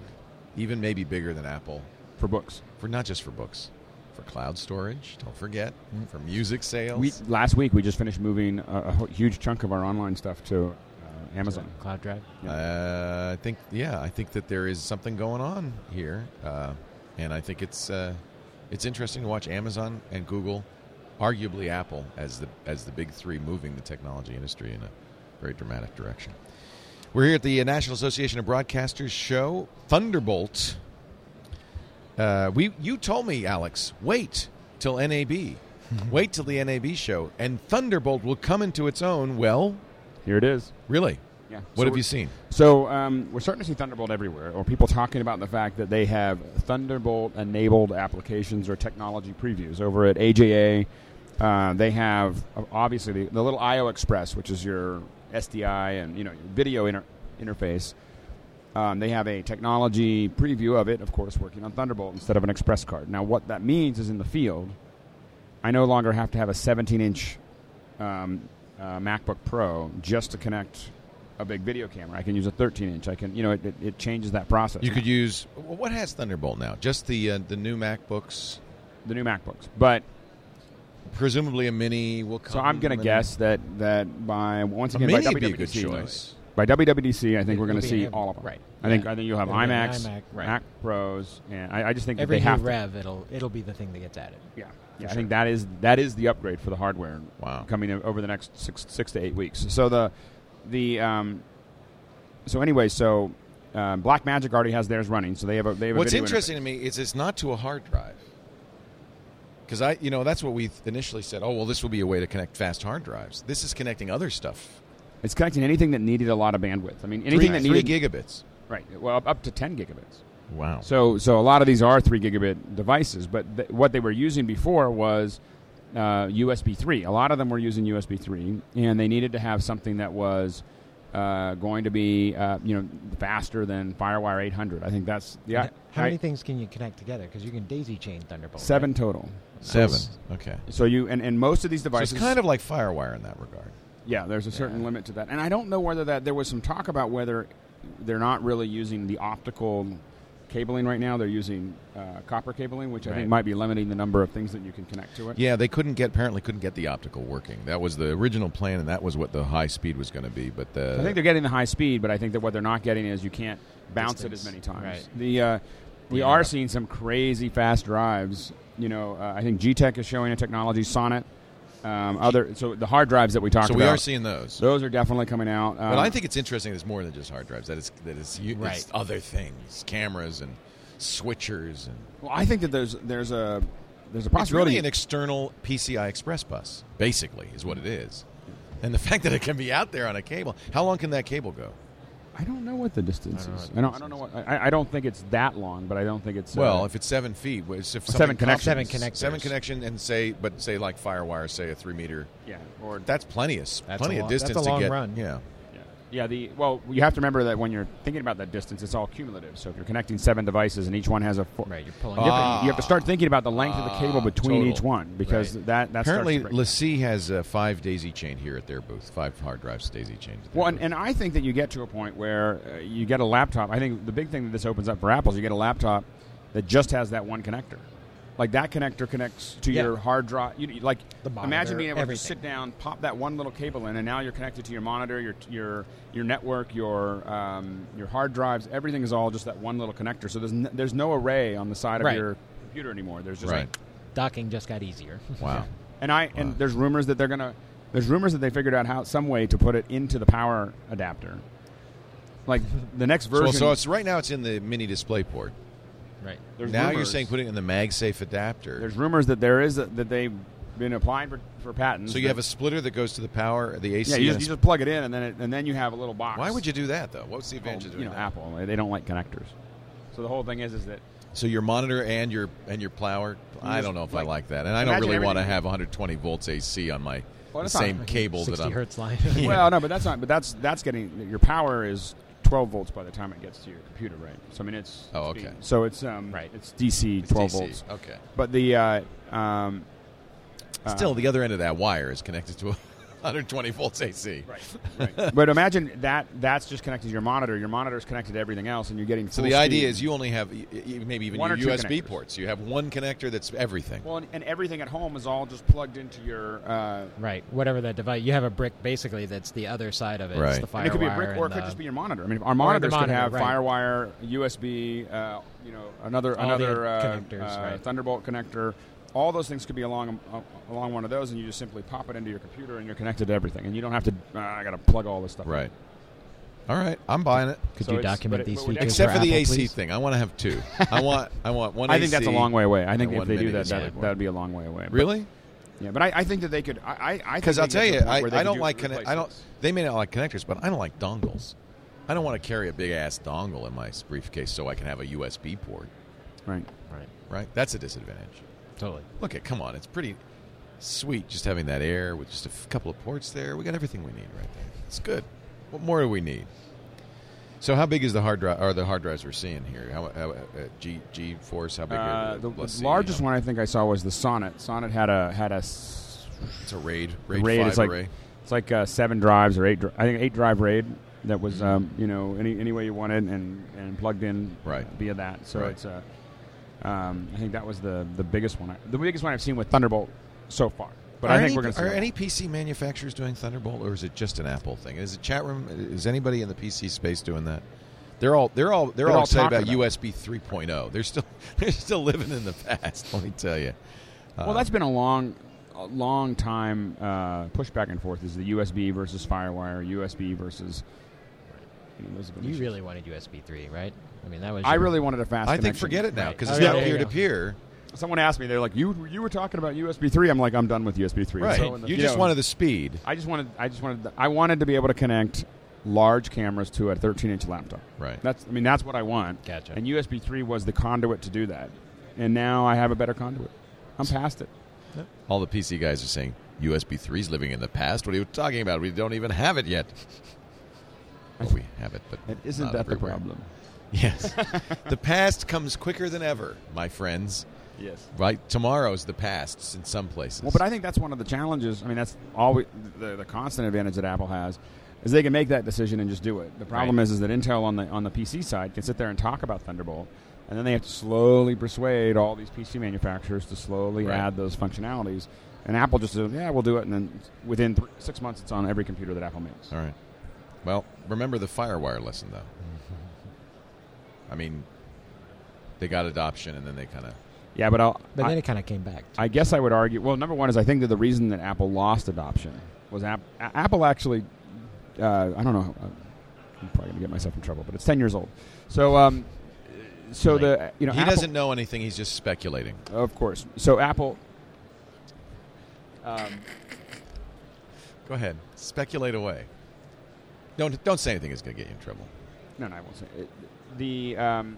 even maybe bigger than Apple for books. for not just for books, for cloud storage. Don't forget for music sales. We last week we just finished moving a, a huge chunk of our online stuff to uh, Amazon. Cloud Drive. Uh, I think, yeah, I think that there is something going on here, uh, and I think it's uh, it's interesting to watch Amazon and Google, arguably Apple, as the as the big three moving the technology industry in a very dramatic direction. We're here at the National Association of Broadcasters show, Thunderbolt. Uh, we you told me, Alex, wait till NAB, [laughs] wait till the NAB show, and Thunderbolt will come into its own. Well, Here it is. really, Yeah. what So have you seen? So um, we're starting to see Thunderbolt everywhere, or people talking about the fact that they have Thunderbolt-enabled applications or technology previews over at AJA. Uh, they have obviously the, the little IO Express, which is your SDI and you know video inter- interface. Um, they have a technology preview of it, of course, working on Thunderbolt instead of an Express card. Now, what that means is in the field, I no longer have to have a 17-inch um, uh, MacBook Pro just to connect a big video camera. I can use a 13-inch. I can, you know, it, it, it changes that process. You could use what has Thunderbolt now? Just the uh, the new MacBooks, the new MacBooks, but presumably a mini will come. so I'm going to guess that that by once again, a mini would be a good choice. By WWDC, I think we're going to see an- all of them. right. I think I think you'll have It'll be an iMac, right. Mac Pros, and I, I just think that Every they new have to. rev, it'll it'll be the thing that gets added. Yeah, yeah. I think that is that is the upgrade for the hardware. Wow. coming over the next six six to eight weeks. So the the um, so anyway, so um, Blackmagic already has theirs running. So they have a they have What's video interesting interface. to me is it's not to a hard drive. Because I, you know, that's what we initially said. Oh, well, this will be a way to connect fast hard drives. This is connecting other stuff. It's connecting anything that needed a lot of bandwidth. I mean, anything three, that three needed gigabits. right. Well, up, up to ten gigabits. Wow. So so a lot of these are three gigabit devices, but th- what they were using before was uh, USB three. A lot of them were using USB three, and they needed to have something that was uh, going to be uh, you know faster than FireWire 800. I think that's yeah. How I- many things can you connect together? Because you can daisy chain Thunderbolt. Seven right? total. Seven. Okay. So you and, and most of these So devices it's kind of like FireWire in that regard. Yeah. There's a certain Yeah. limit to that, and I don't know whether that there was some talk about whether they're not really using the optical cabling right now. They're using uh, copper cabling, which I think might be limiting the number of things that you can connect to it. Yeah, they couldn't get apparently couldn't get the optical working. That was the original plan, and that was what the high speed was going to be. But the I think they're getting the high speed, but I think that what they're not getting is you can't bounce it as many times. right. The uh, we Yeah. are seeing some crazy fast drives. You know, uh, I think G-Tech is showing a technology, Sonnet. Um, other so the hard drives that we talked so about. we are seeing those. those are definitely coming out. Um, but I think it's interesting. There's more than just hard drives. That is that is you, Right. other things, cameras and switchers, and well, I think that there's there's a there's a it's possibility. really an external PCI Express bus. Basically, is what it is. And the [laughs] fact that it can be out there on a cable. How long can that cable go? I don't know what the distance I is. what I don't, I don't know what. I, I don't think it's that long, but I don't think it's. Well, uh, if it's seven feet, well, if Seven something connections. Seven comes- connectors. seven connection, and say, but say like FireWire, say a three meter. yeah, or That's plenty of That's plenty a of long- that's distance a long to get. run. Yeah, Yeah. Yeah, the well, you have to remember that when you're thinking about that distance, it's all cumulative. So if you're connecting seven devices and each one has a four, Right, you're pulling. you, have Ah. to, you have to start thinking about the length of the cable Ah, between total. each one because Right. that that apparently starts to. LaCie has a five daisy chain here at their booth. Five hard drives daisy chain. Well, and, and I think that you get to a point where uh, you get a laptop. I think the big thing that this opens up for Apple is you get a laptop that just has that one connector. Like that connector connects to Yeah. your hard drive. You, like The imagine being able to everything. sit down, pop that one little cable in, and now you're connected to your monitor, your your your network, your um, your hard drives. Everything is all just that one little connector. So there's n- there's no array on the side of Right. your computer anymore. There's just right. Docking just got easier. [laughs] Wow. and I and there's rumors that they're gonna there's rumors that they figured out how some way to put it into the power adapter. Like the next So, version. so it's right now it's in the mini display port. Right. there's now you're saying putting it in the MagSafe adapter. There's rumors that there is a, that they've been applying for, for patents. so you that- have a splitter that goes to the power, the AC. yeah, you just, you just plug it in and then it, and then you have a little box. Why would you do that though? What's the advantage of you doing know that? Apple they don't like connectors. So the whole thing is is that So your monitor and your and your plower. I don't know if like, I like that, and I don't imagine really want to have 120 volts AC on my Well, the that's not- same cable that I'm. hertz line. [laughs] [laughs] Well, no, but that's not. But that's that's getting your power is 12 volts by the time it gets to your computer, right? So I mean, it's Oh, okay. So it's um, Right. It's DC It's 12 DC. volts. Okay. But the uh, um, uh, Still, the other end of that wire is connected to a 120 volts AC. right, right. but imagine that that's just connected to your monitor. Your monitor is connected to everything else, and you're getting. So full the idea is you only have y- y- maybe even One your USB connectors. ports. You have one connector that's everything. Well, and, and everything at home is all just plugged into your. Uh, right, whatever that device. You have a brick basically that's the other side of it. Right. It's the and it could be a brick, or it could the- just be your monitor. I mean, our the monitors could have right. FireWire, USB, uh, you know, another All another uh, connectors, uh, right. Thunderbolt connector. All those things could be along uh, along one of those, and you just simply pop it into your computer, and you're connected to everything, and you don't have to. Uh, I got to plug all this stuff. in. Right. All right, I'm buying it. Could So you it's- document but it- these but would- features Except for the Apple, AC please? thing, I want to have two. [laughs] I want I want one. I think that's a AC long way away. I think and if one they do mini that, display that board. that'd be a long way away. But- Really? yeah, but I, I think that they could. I, I, I Because I'll tell you, I, I don't do- like connect. I don't. this. They may not like connectors, but I don't like dongles. I don't want to carry a big ass dongle in my briefcase so I can have a USB port. Right. Right, Right? That's a disadvantage. Totally. Look at, come on, it's pretty sweet just having that air with just a f- couple of ports there. We got everything we need right there. It's good. What more do we need? So, how big is the hard drive? Are the hard drives we're seeing here? How, how uh, G G Force? How big Uh, are the, the, let's the see, largest um, one I think I saw was the Sonnet. Sonnet had a had a s- It's a RAID RAID, RAID. five It's like array. it's like uh, seven drives or eight. dri- I think eight drive RAID that was um, you know any any way you wanted and and plugged in Right. via that. So Right. it's uh, um, I think that was the the biggest one. I, the biggest one I've seen with Thunderbolt so far. But are I think any, we're going to are more. any PC manufacturers doing Thunderbolt, or is it just an Apple thing? Is it chat room? Is anybody in the PC space doing that? They're all they're all they're, They're all all excited about, talking about USB 3.0. They're still [laughs] they're still living in the past. [laughs] Let me tell you. Well, that's been a long, a long time uh, push back and forth. Is the USB versus FireWire, USB versus. You know, those have been You really wanted USB three, right? I mean, that was. I your- really wanted a fast. I think connection. forget it now because Oh, it's yeah, not there you peer to go. peer. Someone asked me, they're like, "You you were talking about USB three. I'm like, "I'm done with USB three. Right. So in the- you just know, wanted the speed. I just wanted. I just wanted. the- I wanted to be able to connect large cameras to a 13 inch laptop. Right. That's. I mean, that's what I want. Gotcha. And USB three was the conduit to do that. And now I have a better conduit. I'm past it. All the PC guys are saying USB 3 is living in the past. What are you talking about? We don't even have it yet. [laughs] Well, we have it, but And isn't not that everywhere. the problem? Yes. [laughs] the past comes quicker than ever, my friends. Yes. Right? Tomorrow's the past in some places. Well, but I think that's one of the challenges. I mean, that's always the, the constant advantage that Apple has is they can make that decision and just do it. The problem Right. is, is that Intel on the on the PC side can sit there and talk about Thunderbolt, and then they have to slowly persuade all these PC manufacturers to slowly Right. add those functionalities. And Apple just says, "Yeah, we'll do it," and then within th- six months, it's on every computer that Apple makes. All right. Well, remember the FireWire lesson, though. I mean, they got adoption, and then they kind of. Yeah, but I'll, But I, then it kind of came back. I guess I would argue. Well, number one is I think that the reason that Apple lost adoption was App, Apple actually. Uh, I don't know. I'm probably going to get myself in trouble, but it's ten years old. So, um, so Right. the you know he Apple- doesn't know anything. He's just speculating. Of course. So Apple. Um, Go ahead, speculate away. Don't don't say anything that's going to get you in trouble. no, no, I won't say it. The um,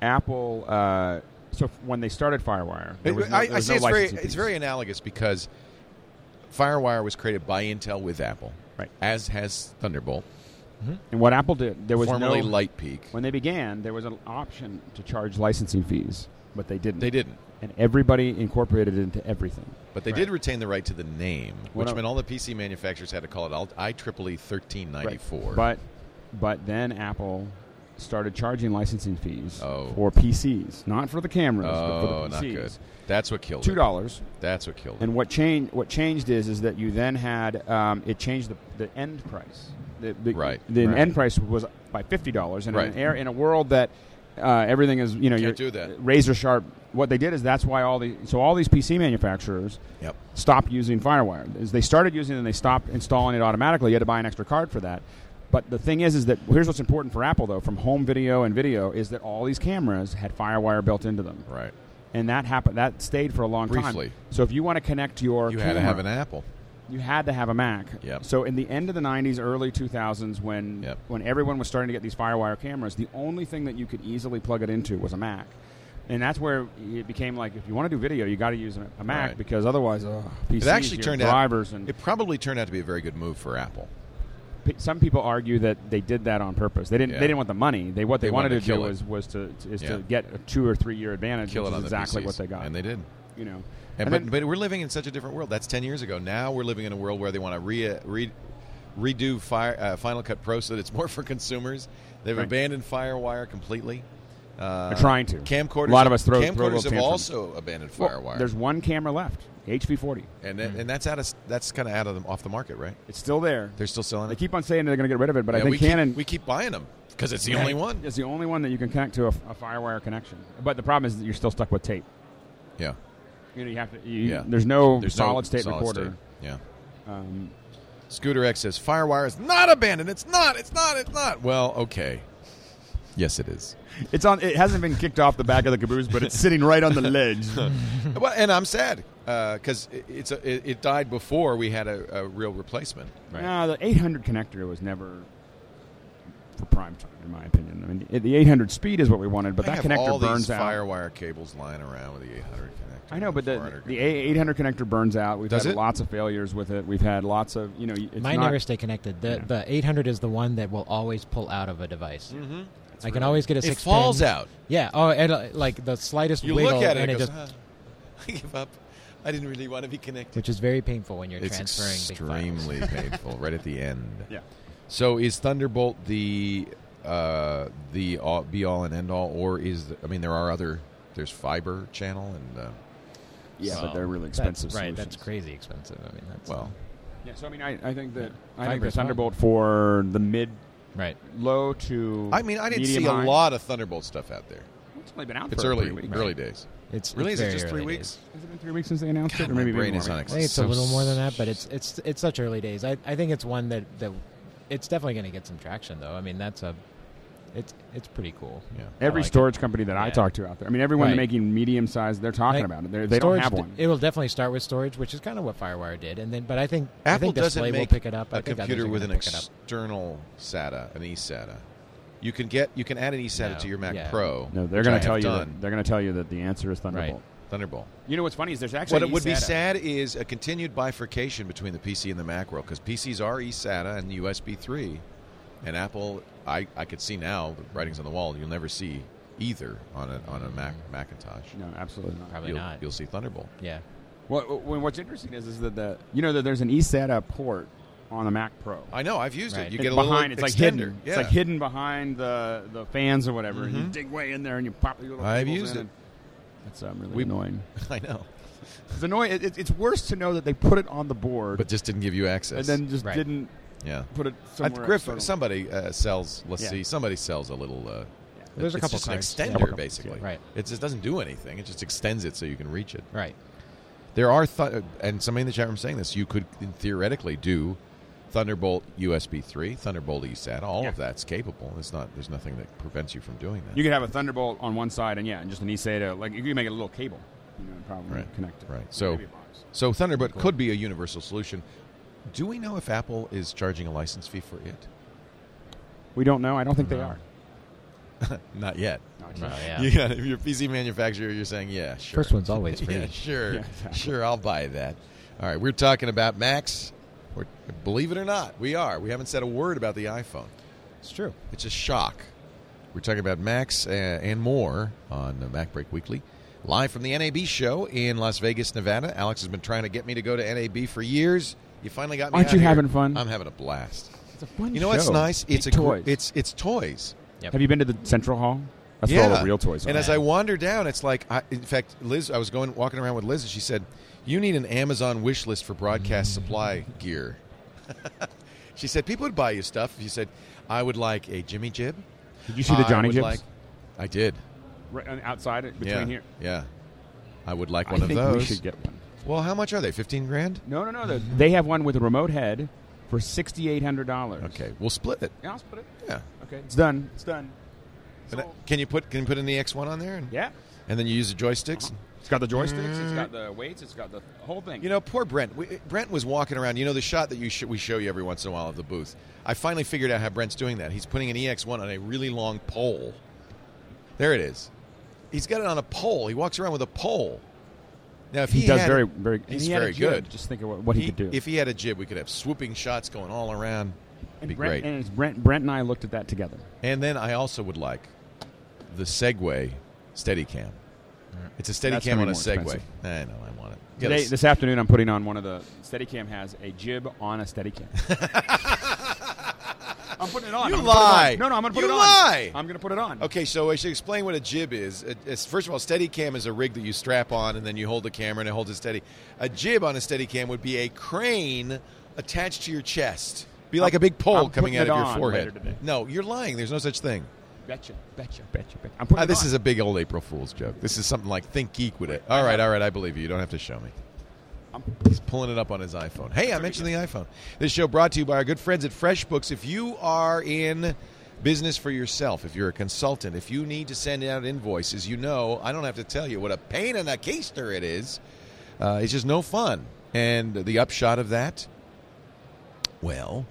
Apple. Uh, so when they started FireWire, there was no, I, there I was say no it's very licensing it's very analogous because FireWire was created by Intel with Apple, Right. As has Thunderbolt, And what Apple did, there was formerly no Light Peak. when they began, there was an option to charge licensing fees, but they didn't. They didn't, and everybody incorporated it into everything. but they did retain the right to the name, What which el- meant all the PC manufacturers had to call it IEEE thirteen ninety four. But but then Apple started charging licensing fees Oh. for PCs, not for the cameras, but oh, for the not good. That's what killed Two it. dollars. That's what killed it. And what changed? What changed is is that you then had um, it changed the, the end price. The, the, Right. The Right. end price was by fifty dollars, and in, Right. an air, in a world that uh, everything is you know Can't you're do that. razor sharp. What they did is that's why all the so all these PC manufacturers Yep. stopped using FireWire. Is they started using it and they stopped installing it automatically. You had to buy an extra card for that. But the thing is, is that here's what's important for Apple though, from home video and video, is that all these cameras had FireWire built into them, Right. and that happened. That stayed for a long Briefly. time. So if you want to connect your You camera, had to have an Apple. you had to have a Mac. Yep. So in the end of the '90s, early 2000s, when Yep. when everyone was starting to get these FireWire cameras, the only thing that you could easily plug it into was a Mac. And that's where it became like if you want to do video, you got to use a, Mac Right. because otherwise, uh, PCs, It actually turned out. drivers and It probably turned out to be a very good move for Apple. P- some people argue that they did that on purpose. They didn't. Yeah. They didn't want the money. They what they, They wanted, wanted to, do was was to is Yeah. to get a two or three year advantage. Kill which it on exactly PCs. what they got. and they did. you know, And, And but, then- but we're living in such a different world. That's ten years ago. Now we're living in a world where they want to re, re, redo Fire, uh, Final Cut Pro so that it's more [laughs] for consumers. They've Right. abandoned FireWire completely. Uh, They're trying to. Camcorders. A lot of us throw- throw camcorders little have tantrums. also abandoned Well, FireWire. there's one camera left, HV40. and that, and that's out of that's kind of out of the, off the market, right? It's still there. They're still selling They it. keep on saying they're going to get rid of it, but I think we Canon keep, we keep buying them because it's the only one. It's the only one that you can connect to a, a FireWire connection. But the problem is that you're still stuck with tape. Yeah, You know, you have to. You, yeah. There's no There's no solid state solid recorder. state. Yeah. Um, Scooter X says FireWire is not abandoned. It's not. It's not. It's not. Well, okay. Yes, it is. It's on. It hasn't been kicked off the back of the caboose, but it's sitting right on the [laughs] ledge. well, and I'm sad because it, it's a, it, it died before we had a, a real replacement. No, the 800 connector was never for prime time, in my opinion. I mean, the 800 speed is what we wanted, but I that have connector all burns these out. FireWire cables lying around with the 800 connector. I know, but the the A- 800 connector burns out. We've Does had it? lots of failures with it. We've had lots of you know. It's Mine not, never stay connected. The Yeah. the 800 is the one that will always pull out of a device. Mhm. I can always get a six. It six. falls pin. out. Yeah. Oh, and, uh, like the slightest You wiggle, look at it and and it it goes, just, [laughs] "Ah, I give up. I didn't really want to be connected. which is very painful when you're It's transferring big files. extremely [laughs] painful right at the end. Yeah. So is Thunderbolt the uh, the all, be all and end all, or is the, I mean there are other there's fiber channel and uh, Yeah, So but they're really that's- expensive. right. That's crazy expensive. I mean, that's well Yeah, so I mean, I, I think that I think the fine. Thunderbolt for the mid, right. low to I mean I didn't medium see a lot of Thunderbolt stuff out there. It's only been out there. It's for early three weeks. early days. It's Really, it's is it very just three early weeks? days. Has it been three weeks since they announced God, it, or my maybe brain more? is on I think it's So a little more than that, but it's it's it's such early days. I I think it's one that that it's definitely going to get some traction though. I mean, that's a it's it's pretty cool. Yeah. Every like storage company that I talk to out there, I mean, everyone Right. making medium size, they're talking Like, about it. They're, they don't storage have d- one. It will definitely start with storage, which is kind of what FireWire did, and then but I think I Apple think doesn't display will make pick it up. I a think others computer with an pick it up. external SATA, an eSATA. You can get you can add an eSATA No, to your Mac yeah. Pro. no, they're going to tell you. done. That, they're going to tell you that the answer is Thunderbolt. Thunderbolt. You know what's funny is there's actually What it would be sad is a continued bifurcation between the PC and the Mac world because PCs are eSATA and USB 3, and Apple. I, I could see now the writings on the wall. You'll never see either on a on a Mac Macintosh. No, absolutely not. Probably you'll, not. You'll see Thunderbolt. Yeah. What, what, what's interesting is, is that the you know that there's an eSATA port on the Mac Pro. I know. I've used Right. it. You it's get a behind. little It's like hidden. Yeah. It's like hidden behind the the fans or whatever, and you Mhm. dig way in there and you pop your little. I've used in it. That's um, really We- annoying. [laughs] I know, It's annoying. It, it, it's worse to know that they put it on the board, but just didn't give you access. and then just Right. didn't yeah. put it somewhere. Griff, somebody uh, sells. Let's Yeah. see. Somebody sells a little. Uh, There's a couple just an extender, cards, basically. yeah. Right. It just doesn't do anything. It just extends it so you can reach it. Right. There are, th- and somebody in the chat room saying this. You could theoretically do Thunderbolt USB 3, Thunderbolt eSATA. All Yeah. of that's capable. It's not. There's nothing that prevents you from doing that. You could have a Thunderbolt on one side, and yeah, and just an eSATA. Like you could make it a little cable, you know, probably Right. connect it. Right. So- Maybe a box. so Thunderbolt could be a universal solution. Do we know if Apple is charging a license fee for it? we don't know. I don't think they are. [laughs] Not yet. No, yeah. You got if you're a PC manufacturer, you're saying, yeah, sure. First one's always [laughs] free. Yeah, sure, Yeah, [laughs] exactly. sure. I'll buy that. All right, we're talking about Macs. We're, believe it or not, we are. We haven't said a word about the iPhone. It's true. It's a shock. We're talking about Macs uh, and more on MacBreak Weekly, live from the NAB show in Las Vegas, Nevada. Alex has been trying to get me to go to NAB for years. You finally got me. Aren't out you here. having fun? I'm having a blast. It's a fun You know what's nice? It's Big a gr- toys. It's it's toys. Yep. Have you been to the Central Hall? That's where all the real toys are. And as I wander down, it's like, I, in fact, Liz, I was going walking around with Liz, and she said, "You need an Amazon wish list for broadcast supply gear." [laughs] she said, "People would buy you stuff." She said, "I would like a Jimmy Jib." Did you see the Johnny would Jibs? like- I did. right on the outside between yeah, here. yeah. I would like I one of think those. we should get one. Well, how much are they? Fifteen grand. No, no, no. the- They have one with a remote head for sixty eight hundred dollars. Okay, we'll split it. Yeah, I'll split it. Yeah. Okay, it's done. It's done. And can you put can you put in the X one on there? And, yeah. and then you use the joysticks. Uh-huh. It's got the joysticks. It's got mm-hmm. the weights. It's got the whole thing. You know, poor Brent. We, Brent was walking around. You know, the shot that you sh- we show you every once in a while of the booth. I finally figured out how Brent's doing that. He's putting an EX1 on a really long pole. There it is. He's got it on a pole. He walks around with a pole. Now, if he, he, does had very, very. he's he very jib. good. Just think of what, what he, he- could do. If he had a jib, we could have swooping shots going all around. It'd and be Brent, great. And it's Brent, Brent and I looked at that together. And then I also would like the Segway Steadicam. It's a That's Steadicam on a Segway. expensive. I know, I want it. Today, this afternoon, I'm putting on one of the Steadicam has a jib on a Steadicam. [laughs] I'm putting it on. You I'm it on. lie. No, no, I'm going to put You it on. lie. I'm going to put it on. Okay, so I should explain what a jib is. It- it's, first of all, Steadicam is a rig that you strap on and then you hold the camera and it holds it steady. A jib on a Steadicam would be a crane attached to your chest. Be like a big pole I'm coming out of your forehead. No, you're lying. There's no such thing. Betcha, betcha, betcha, betcha. I'm putting uh, it this on. is a big old April Fool's joke. This is something like ThinkGeek would it. All right, all right, I believe you. You don't have to show me. He's pulling it up on his iPhone. Hey, I mentioned the iPhone. This show brought to you by our good friends at FreshBooks. If you are in business for yourself, if you're a consultant, if you need to send out invoices, you know I don't have to tell you what a pain in the keister it is. Uh, it's just no fun. And the upshot of that, well,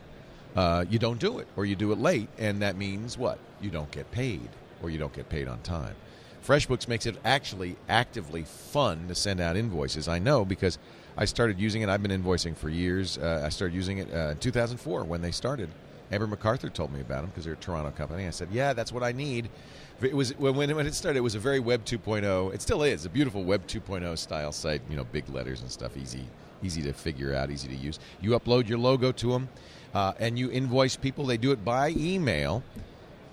uh, you don't do it, or you do it late, and that means what? You don't get paid, or you don't get paid on time. FreshBooks makes it actually actively fun to send out invoices. I know because I started using it. I've been invoicing for years. Uh, I started using it uh, in 2004 when they started. Amber MacArthur told me about them because they're a Toronto company. I said, "Yeah, that's what I need." It was when when it started. It was a very Web 2.0. It still is a beautiful Web 2.0 style site. You know, big letters and stuff, easy easy to figure out, easy to use. You upload your logo to them, uh, and you invoice people. They do it by email.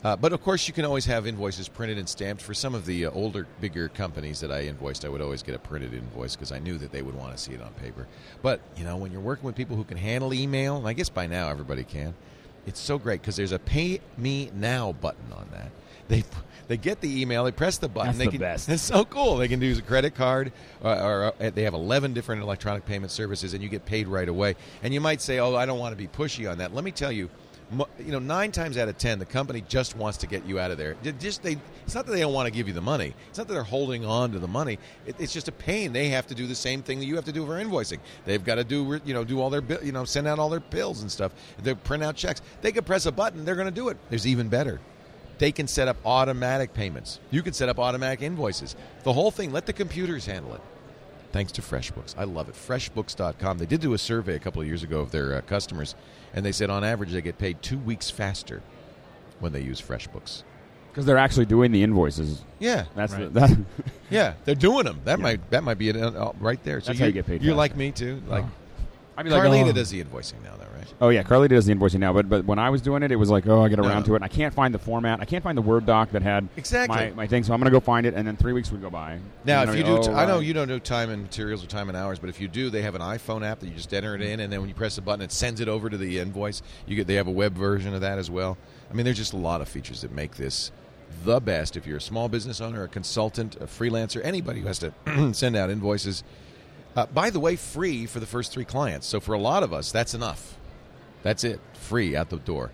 Uh, but of course, you can always have invoices printed and stamped. For some of the uh, older, bigger companies that I invoiced, I would always get a printed invoice because I knew that they would want to see it on paper. But you know, when you're working with people who can handle email, and I guess by now everybody can, it's so great because there's a "Pay Me Now" button on that. [laughs] They they get the email, they press the button. That's they the can, best. [laughs] It's so cool. They can use a credit card, or, or uh, they have 11 different electronic payment services, and you get paid right away. And you might say, "Oh, I don't want to be pushy on that." Let me tell you, you know, nine times out of ten, the company just wants to get you out of there. Just they, it's not that they don't want to give you the money. It's not that they're holding on to the money. It, it's just a pain. They have to do the same thing that you have to do for invoicing. They've got to do, you know, do all their, you know, send out all their bills and stuff. They print out checks. They could press a button. They're going to do it. There's even better. They can set up automatic payments. You can set up automatic invoices. The whole thing. Let the computers handle it thanks to FreshBooks. I love it. FreshBooks.com. They did do a survey a couple of years ago of their uh, customers, and they said on average they get paid two weeks faster when they use FreshBooks. because they're actually doing the invoices. Yeah, That's Right. the, that. [laughs] yeah, they're doing them. That Yeah. might that might be it uh, right there. So That's how you you get paid You're faster. like me too. Like I mean, like, Carlita oh. does the invoicing now, though, right? Oh yeah, Carly does the invoicing now, but but when I was doing it, it was like, oh, I get around No. to it, and I can't find the format. I can't find the Word doc that had Exactly. my, my thing, so I'm gonna go find it, and then three weeks would go by. Now, if you I'd do, oh, t- oh, I know you don't do time and materials or time and hours, but if you do, they have an iPhone app that you just enter it in, and then when you press the button, it sends it over to the invoice. You get they have a web version of that as well. I mean, there's just a lot of features that make this the best. If you're a small business owner, a consultant, a freelancer, anybody who has to [clears throat] send out invoices. Uh, by the way, free for the first three clients. So for a lot of us, that's enough. That's it, free out the door.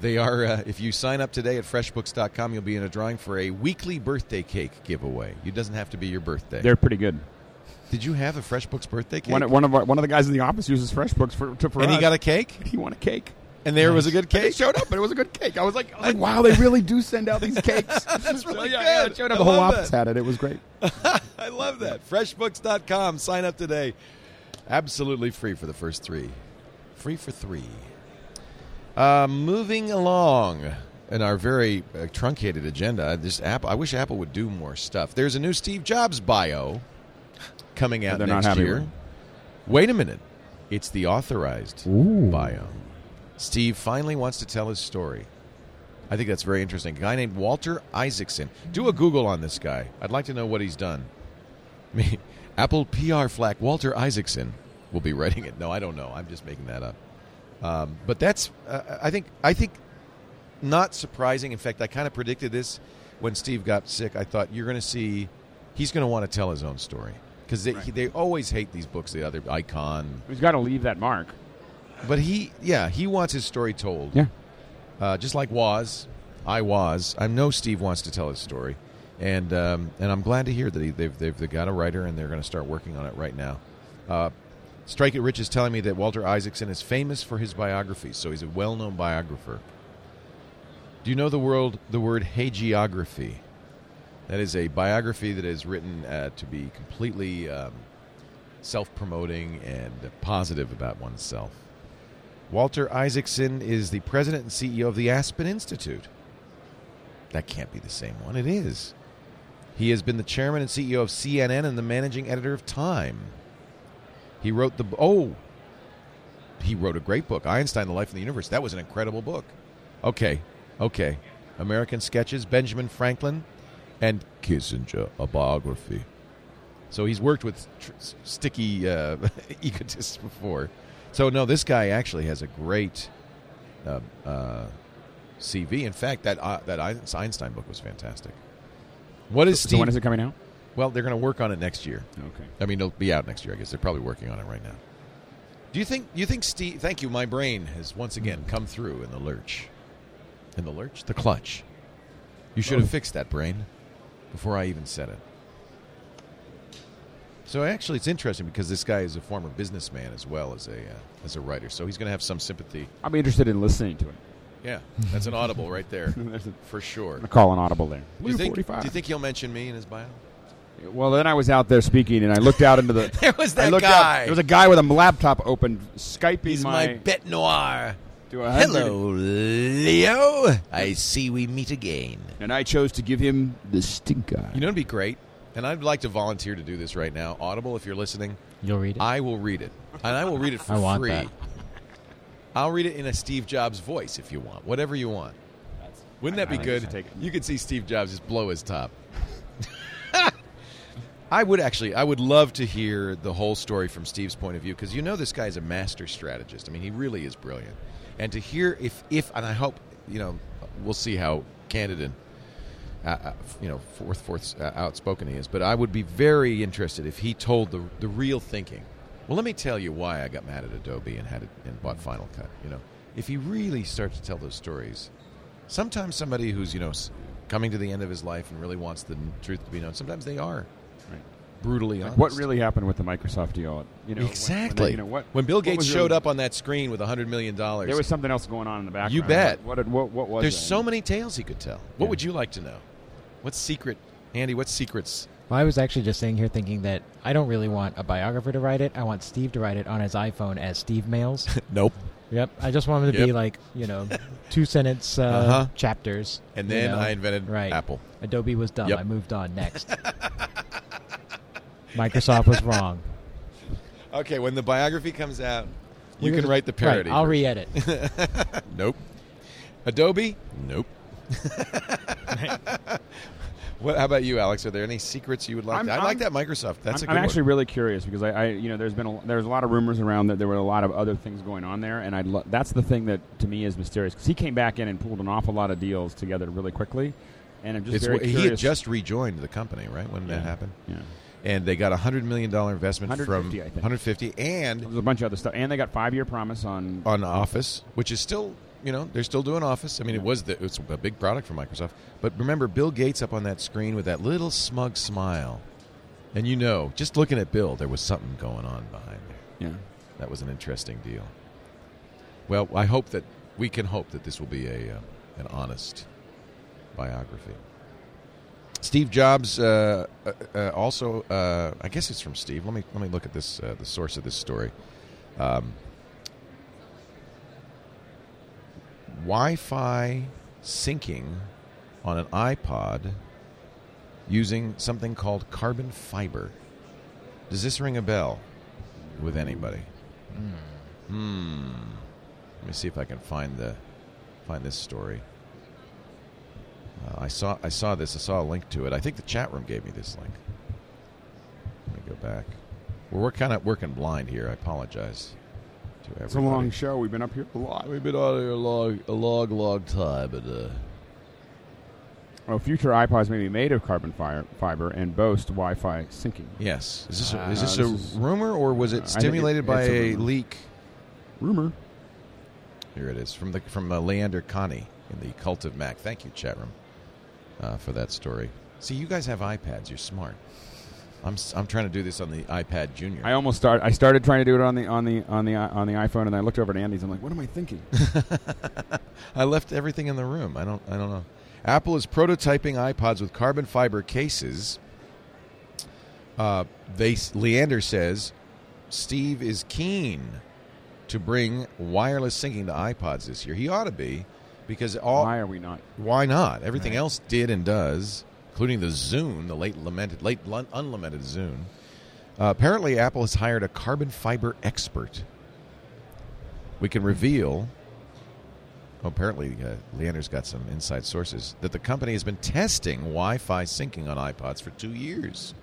They are. Uh, if you sign up today at FreshBooks.com, you'll be in a drawing for a weekly birthday cake giveaway. It doesn't have to be your birthday. They're pretty good. Did you have a FreshBooks birthday cake? One, one of our, one of the guys in the office uses FreshBooks for to for and he got a cake, he won a cake. And there was a good It cake. showed up, but it was a good cake. I was like, I was like, wow, they really do send out these cakes. [laughs] That's really yeah, yeah, good. it showed up. The whole office that. had it. It was great. [laughs] I love that. FreshBooks.com. Sign up today. Absolutely free for the first three. Free for three. Uh, moving along in our very uh, truncated agenda, this app. I wish Apple would do more stuff. There's a new Steve Jobs bio coming out next year. Wait a minute. It's the authorized Ooh. bio. Steve finally wants to tell his story. I think that's very interesting. A guy named Walter Isaacson. Do a Google on this guy. I'd like to know what he's done. [laughs] Me, Apple PR flack Walter Isaacson will be writing it. No, I don't know. I'm just making that up. Um, but that's uh, I think I think not surprising. In fact, I kind of predicted this when Steve got sick. I thought you're going to see he's going to want to tell his own story because they, Right. they always hate these books. The other icon, He's got to leave that mark. But he yeah he wants his story told. Yeah. Uh, just like was, I was. I know Steve wants to tell his story, and um, and I'm glad to hear that he, they've, they've they've got a writer and they're going to start working on it right now. Uh, Strike It Rich is telling me that Walter Isaacson is famous for his biographies, so he's a well-known biographer. Do you know the world the word hagiography? That is a biography that is written uh, to be completely um, self promoting and positive about oneself. Walter Isaacson is the president and CEO of the Aspen Institute. That can't be the same one. It is. He has been the chairman and CEO of CNN and the managing editor of Time. He wrote the oh, he wrote a great book, Einstein: The Life of the Universe. That was an incredible book. Okay, okay. American Sketches, Benjamin Franklin, and Kissinger, a biography. So he's worked with tr- sticky uh, [laughs] egotists before. So no, this guy actually has a great uh, uh, CV. In fact, that uh, that Einstein book was fantastic. What is So Steve? when is it coming out? well, they're going to work on it next year. Okay. I mean, it'll be out next year. I guess they're probably working on it right now. Do you think? You think Steve? Thank you. My brain has once again come through in the lurch. In the lurch, the clutch. You should have fixed that brain before I even said it. So actually, it's interesting because this guy is a former businessman as well as a uh, as a writer. So he's going to have some sympathy. I'm interested in listening to it. Yeah, that's an audible right there [laughs] for sure. I'm gonna call an audible there. Do you, think, do you think he'll mention me in his bio? Well, then I was out there speaking, and I looked out into the. [laughs] There was that guy. Out, there was a guy with a laptop open, skyping He's my. my bête noire. to Hello, Leo. I see we meet again. And I chose to give him the stink eye. You know, it'd be great, and I'd like to volunteer to do this right now. Audible, if you're listening, You'll read it. I will read it, and I will read it for [laughs] I want free. that. I'll read it in a Steve Jobs voice if you want, whatever you want. Wouldn't that be good? we should take it. You could see Steve Jobs just blow his top. [laughs] I would actually, I would love to hear the whole story from Steve's point of view because you know this guy is a master strategist. I mean, he really is brilliant. And to hear if, if, and I hope, you know, we'll see how candid and, uh, uh, you know, forth, forth, uh, outspoken he is. But I would be very interested if he told the the real thinking. Well, let me tell you why I got mad at Adobe and had it and bought Final Cut. You know, if he really starts to tell those stories, sometimes somebody who's you know coming to the end of his life and really wants the truth to be known, sometimes they are Right. brutally Like, honest. what really happened with the Microsoft deal? You know, when- when they- exactly? you know what? when Bill Gates was showed really- up on that screen with a hundred million dollars, there was something else going on in the background. You bet. What? What, what, what was? there's that? so many tales he could tell. What Yeah. would you like to know? What secret, Andy? What secrets? Well, I was actually just sitting here thinking that I don't really want a biographer to write it. I want Steve to write it on his iPhone as Steve Mails. [laughs] Nope. yep. I just want him to be like, you know, two sentence uh, Uh-huh. chapters. And you then know. I invented right. Apple. Adobe was dumb. Yep. I moved on next. Microsoft was wrong. Okay, when the biography comes out, you We're can gonna- write the parody. Right, I'll version. re-edit. [laughs] Nope. Adobe? Nope. [laughs] what? How about you, Alex? Are there any secrets you would like? I'm- to, I like that Microsoft. That's I'm, a good I'm actually one. really curious because I, I, you know, there's been a, there's a lot of rumors around that there were a lot of other things going on there, and I lo- that's the thing that to me is mysterious because he came back in and pulled an awful lot of deals together really quickly, and I'm just It's very he had just rejoined the company, right? When Yeah. that happened, yeah. and they got a hundred million dollar investment 150, from 150, and There was a bunch of other stuff, and they got five year promise on. on Office, which is still, you know, they're still doing Office. I mean, it was the, it's a big product for Microsoft. But remember, Bill Gates up on that screen with that little smug smile, and you know, just looking at Bill, there was something going on behind there. yeah. That was an interesting deal. Well, I hope that we can hope that this will be a uh, an honest biography. Steve Jobs uh, uh, uh, also, uh, I guess it's from Steve. Let me let me look at this uh, the source of this story. Um, Wi-Fi syncing on an iPod using something called carbon fiber. Does this ring a bell with anybody? Hmm. Let me see if I can find the find this story. Uh, I saw I saw this. I saw a link to it. I think the chat room gave me this link. Let me go back. Well, we're kind of working blind here. I apologize. It's a long show. We've been up here a lot. We've been on here a long, a long, long time, and uh, Well, future iPods may be made of carbon fi- fiber and boast Wi-Fi syncing. yes, is this a, Uh, is this this a is- rumor or was uh, I it stimulated it- by it's a a, rumor. leak? Rumor. Here it is from the from uh, Leander Kahney in the Cult of Mac. Thank you, chat room, uh, for that story. See, you guys have iPads. You're smart. I'm I'm trying to do this on the iPad Junior. I almost start. I started trying to do it on the on the on the on the iPhone, and I looked over at Andy's. I'm like, what am I thinking? [laughs] I left everything in the room. I don't. I don't know. Apple is prototyping iPods with carbon fiber cases. Uh, they Leander says Steve is keen to bring wireless syncing to iPods this year. He ought to be because all Why are we not? why not? Everything Right. else did and does, including the Zune, the late lamented, late unlamented Zune. Uh, apparently, Apple has hired a carbon fiber expert. We can reveal. oh, apparently, uh, Leander's got some inside sources that the company has been testing Wi-Fi syncing on iPods for two years.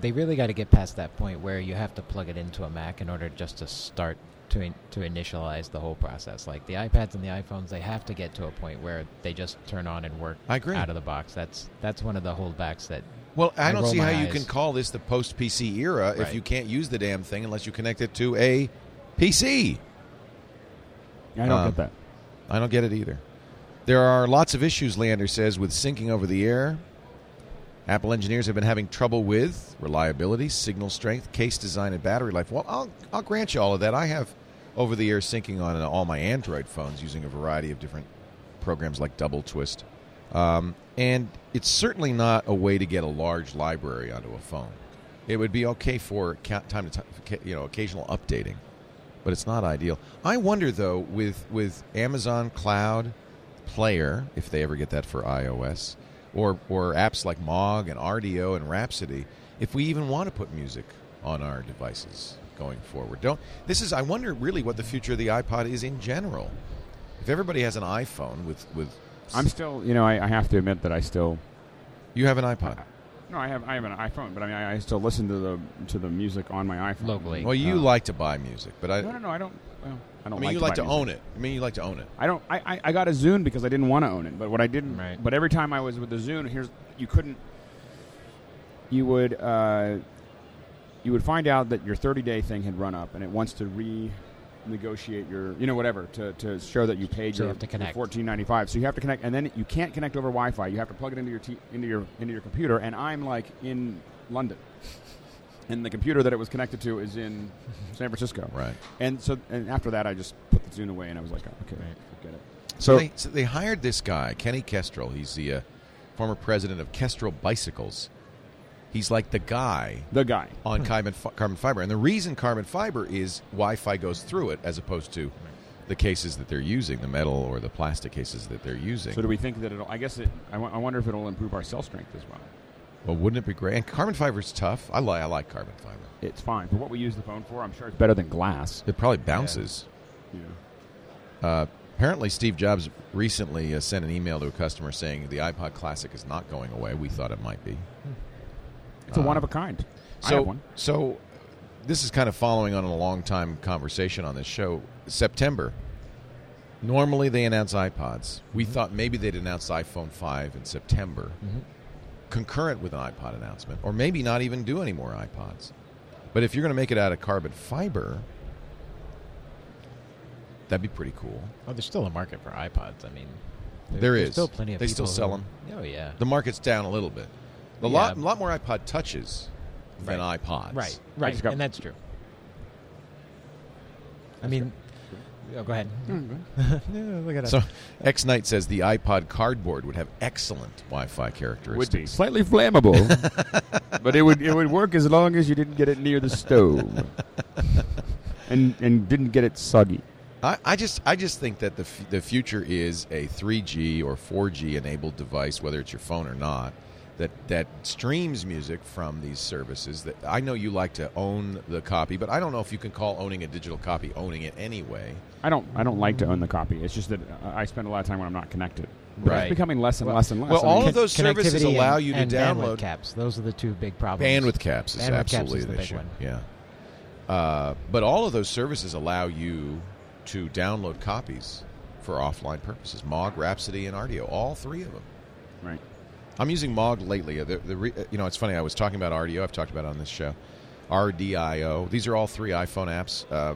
They really got to get past that point where you have to plug it into a Mac in order just to start to in, to initialize the whole process. Like the iPads and the iPhones, they have to get to a point where they just turn on and work I agree. out of the box. That's that's one of the holdbacks that Well, I, I don't see how my you can call this the post PC era if you can't use the damn thing unless you connect it to a PC. I don't Um, get that. I don't get it either. There are lots of issues, Leander says, with syncing over the air. Apple engineers have been having trouble with reliability, signal strength, case design, and battery life. Well, I'll, I'll grant you all of that. I have over the air syncing on all my Android phones using a variety of different programs like doubleTwist. Um, and it's certainly not a way to get a large library onto a phone. It would be okay for time to time, you know, occasional updating, but it's not ideal. I wonder though, with with Amazon Cloud Player, if they ever get that for iOS, or or apps like Mog and Rdio and Rhapsody, if we even want to put music on our devices going forward. Don't this is I wonder really what the future of the iPod is in general. If everybody has an iPhone with with I'm still, you know, I, I have to admit that I still. you have an iPod. No, I have I have an iPhone, but I mean I, I still listen to the to the music on my iPhone Locally. Well, you Uh, like to buy music, but I, No, no, no. I don't. Well, I I don't. mean, like you to like to music. own it. I mean, you like to own it. I don't. I, I, I got a Zune because I didn't want to own it. But what I didn't. Right. But every time I was with the Zune, here's you couldn't. You would. Uh, you would find out that your 30 day thing had run up, and it wants to renegotiate your, you know, whatever to, to show that you paid So you your, have to connect. your 14.95. So you have to connect, and then you can't connect over Wi-Fi. You have to plug it into your t- into your into your computer. And I'm like in London, and the computer that it was connected to is in San Francisco. Right. And so, and after that, I just put the Zune away, and I was like, oh, okay, Right. forget it. So So, they, so they hired this guy, Kenny Kestrel. He's the uh, former president of Kestrel Bicycles. He's like the guy the guy. on carbon, fi- carbon fiber. And the reason carbon fiber is Wi Fi goes through it as opposed to the cases that they're using, the metal or the plastic cases that they're using. So do we think that it'll? I guess it. I wonder if it'll improve our cell strength as well. well, wouldn't it be great? And carbon fiber is tough. I, li- I like carbon fiber. It's fine for what we use the phone for. I'm sure it's better than glass. It probably bounces. Yeah. Uh, apparently, Steve Jobs recently uh, sent an email to a customer saying the iPod Classic is not going away. We thought it might be. It's a one of a kind. So, so this is kind of following on a long time conversation on this show. September. Normally they announce iPods. We Mm-hmm. thought maybe they'd announce iPhone 5 in September, concurrent with an iPod announcement, or maybe not even do any more iPods. But if you're going to make it out of carbon fiber, that'd be pretty cool. oh, there's still a market for iPods. I mean, there, There there's still plenty of They still sell who- 'em. Oh yeah, The market's down a little bit. A Yeah. lot, lot more iPod touches than Right. iPods. right, right, got- and that's true. I mean, oh, go ahead. Hmm. [laughs] Yeah, look at us. So, X Knight says the iPod cardboard would have excellent Wi-Fi characteristics. Would be slightly flammable, [laughs] but it would it would work as long as you didn't get it near the stove, [laughs] and and didn't get it soggy. I, I just, I just think that the f- the future is a 3G or 4G enabled device, whether it's your phone or not, that that streams music from these services. That I know you like to own the copy, but I don't know if you can call owning a digital copy owning it anyway. I don't I don't like to own the copy. It's just that uh, I spend a lot of time when I'm not connected. But Right. It's becoming less and Well- less and less. well, I mean, all of those services Connectivity allow and- you to and download bandwidth caps. Those are the two big problems. Bandwidth caps is Bandwidth caps absolutely is the an big issue. one. Yeah. Uh, but all of those services allow you to download copies for offline purposes. Mog, Rhapsody, and Rdio, all three of them. right. I'm using Mog lately. The, the re, you know, it's funny. I was talking about Rdio. I've talked about it on this show. RDIO. These are all three iPhone apps. Uh,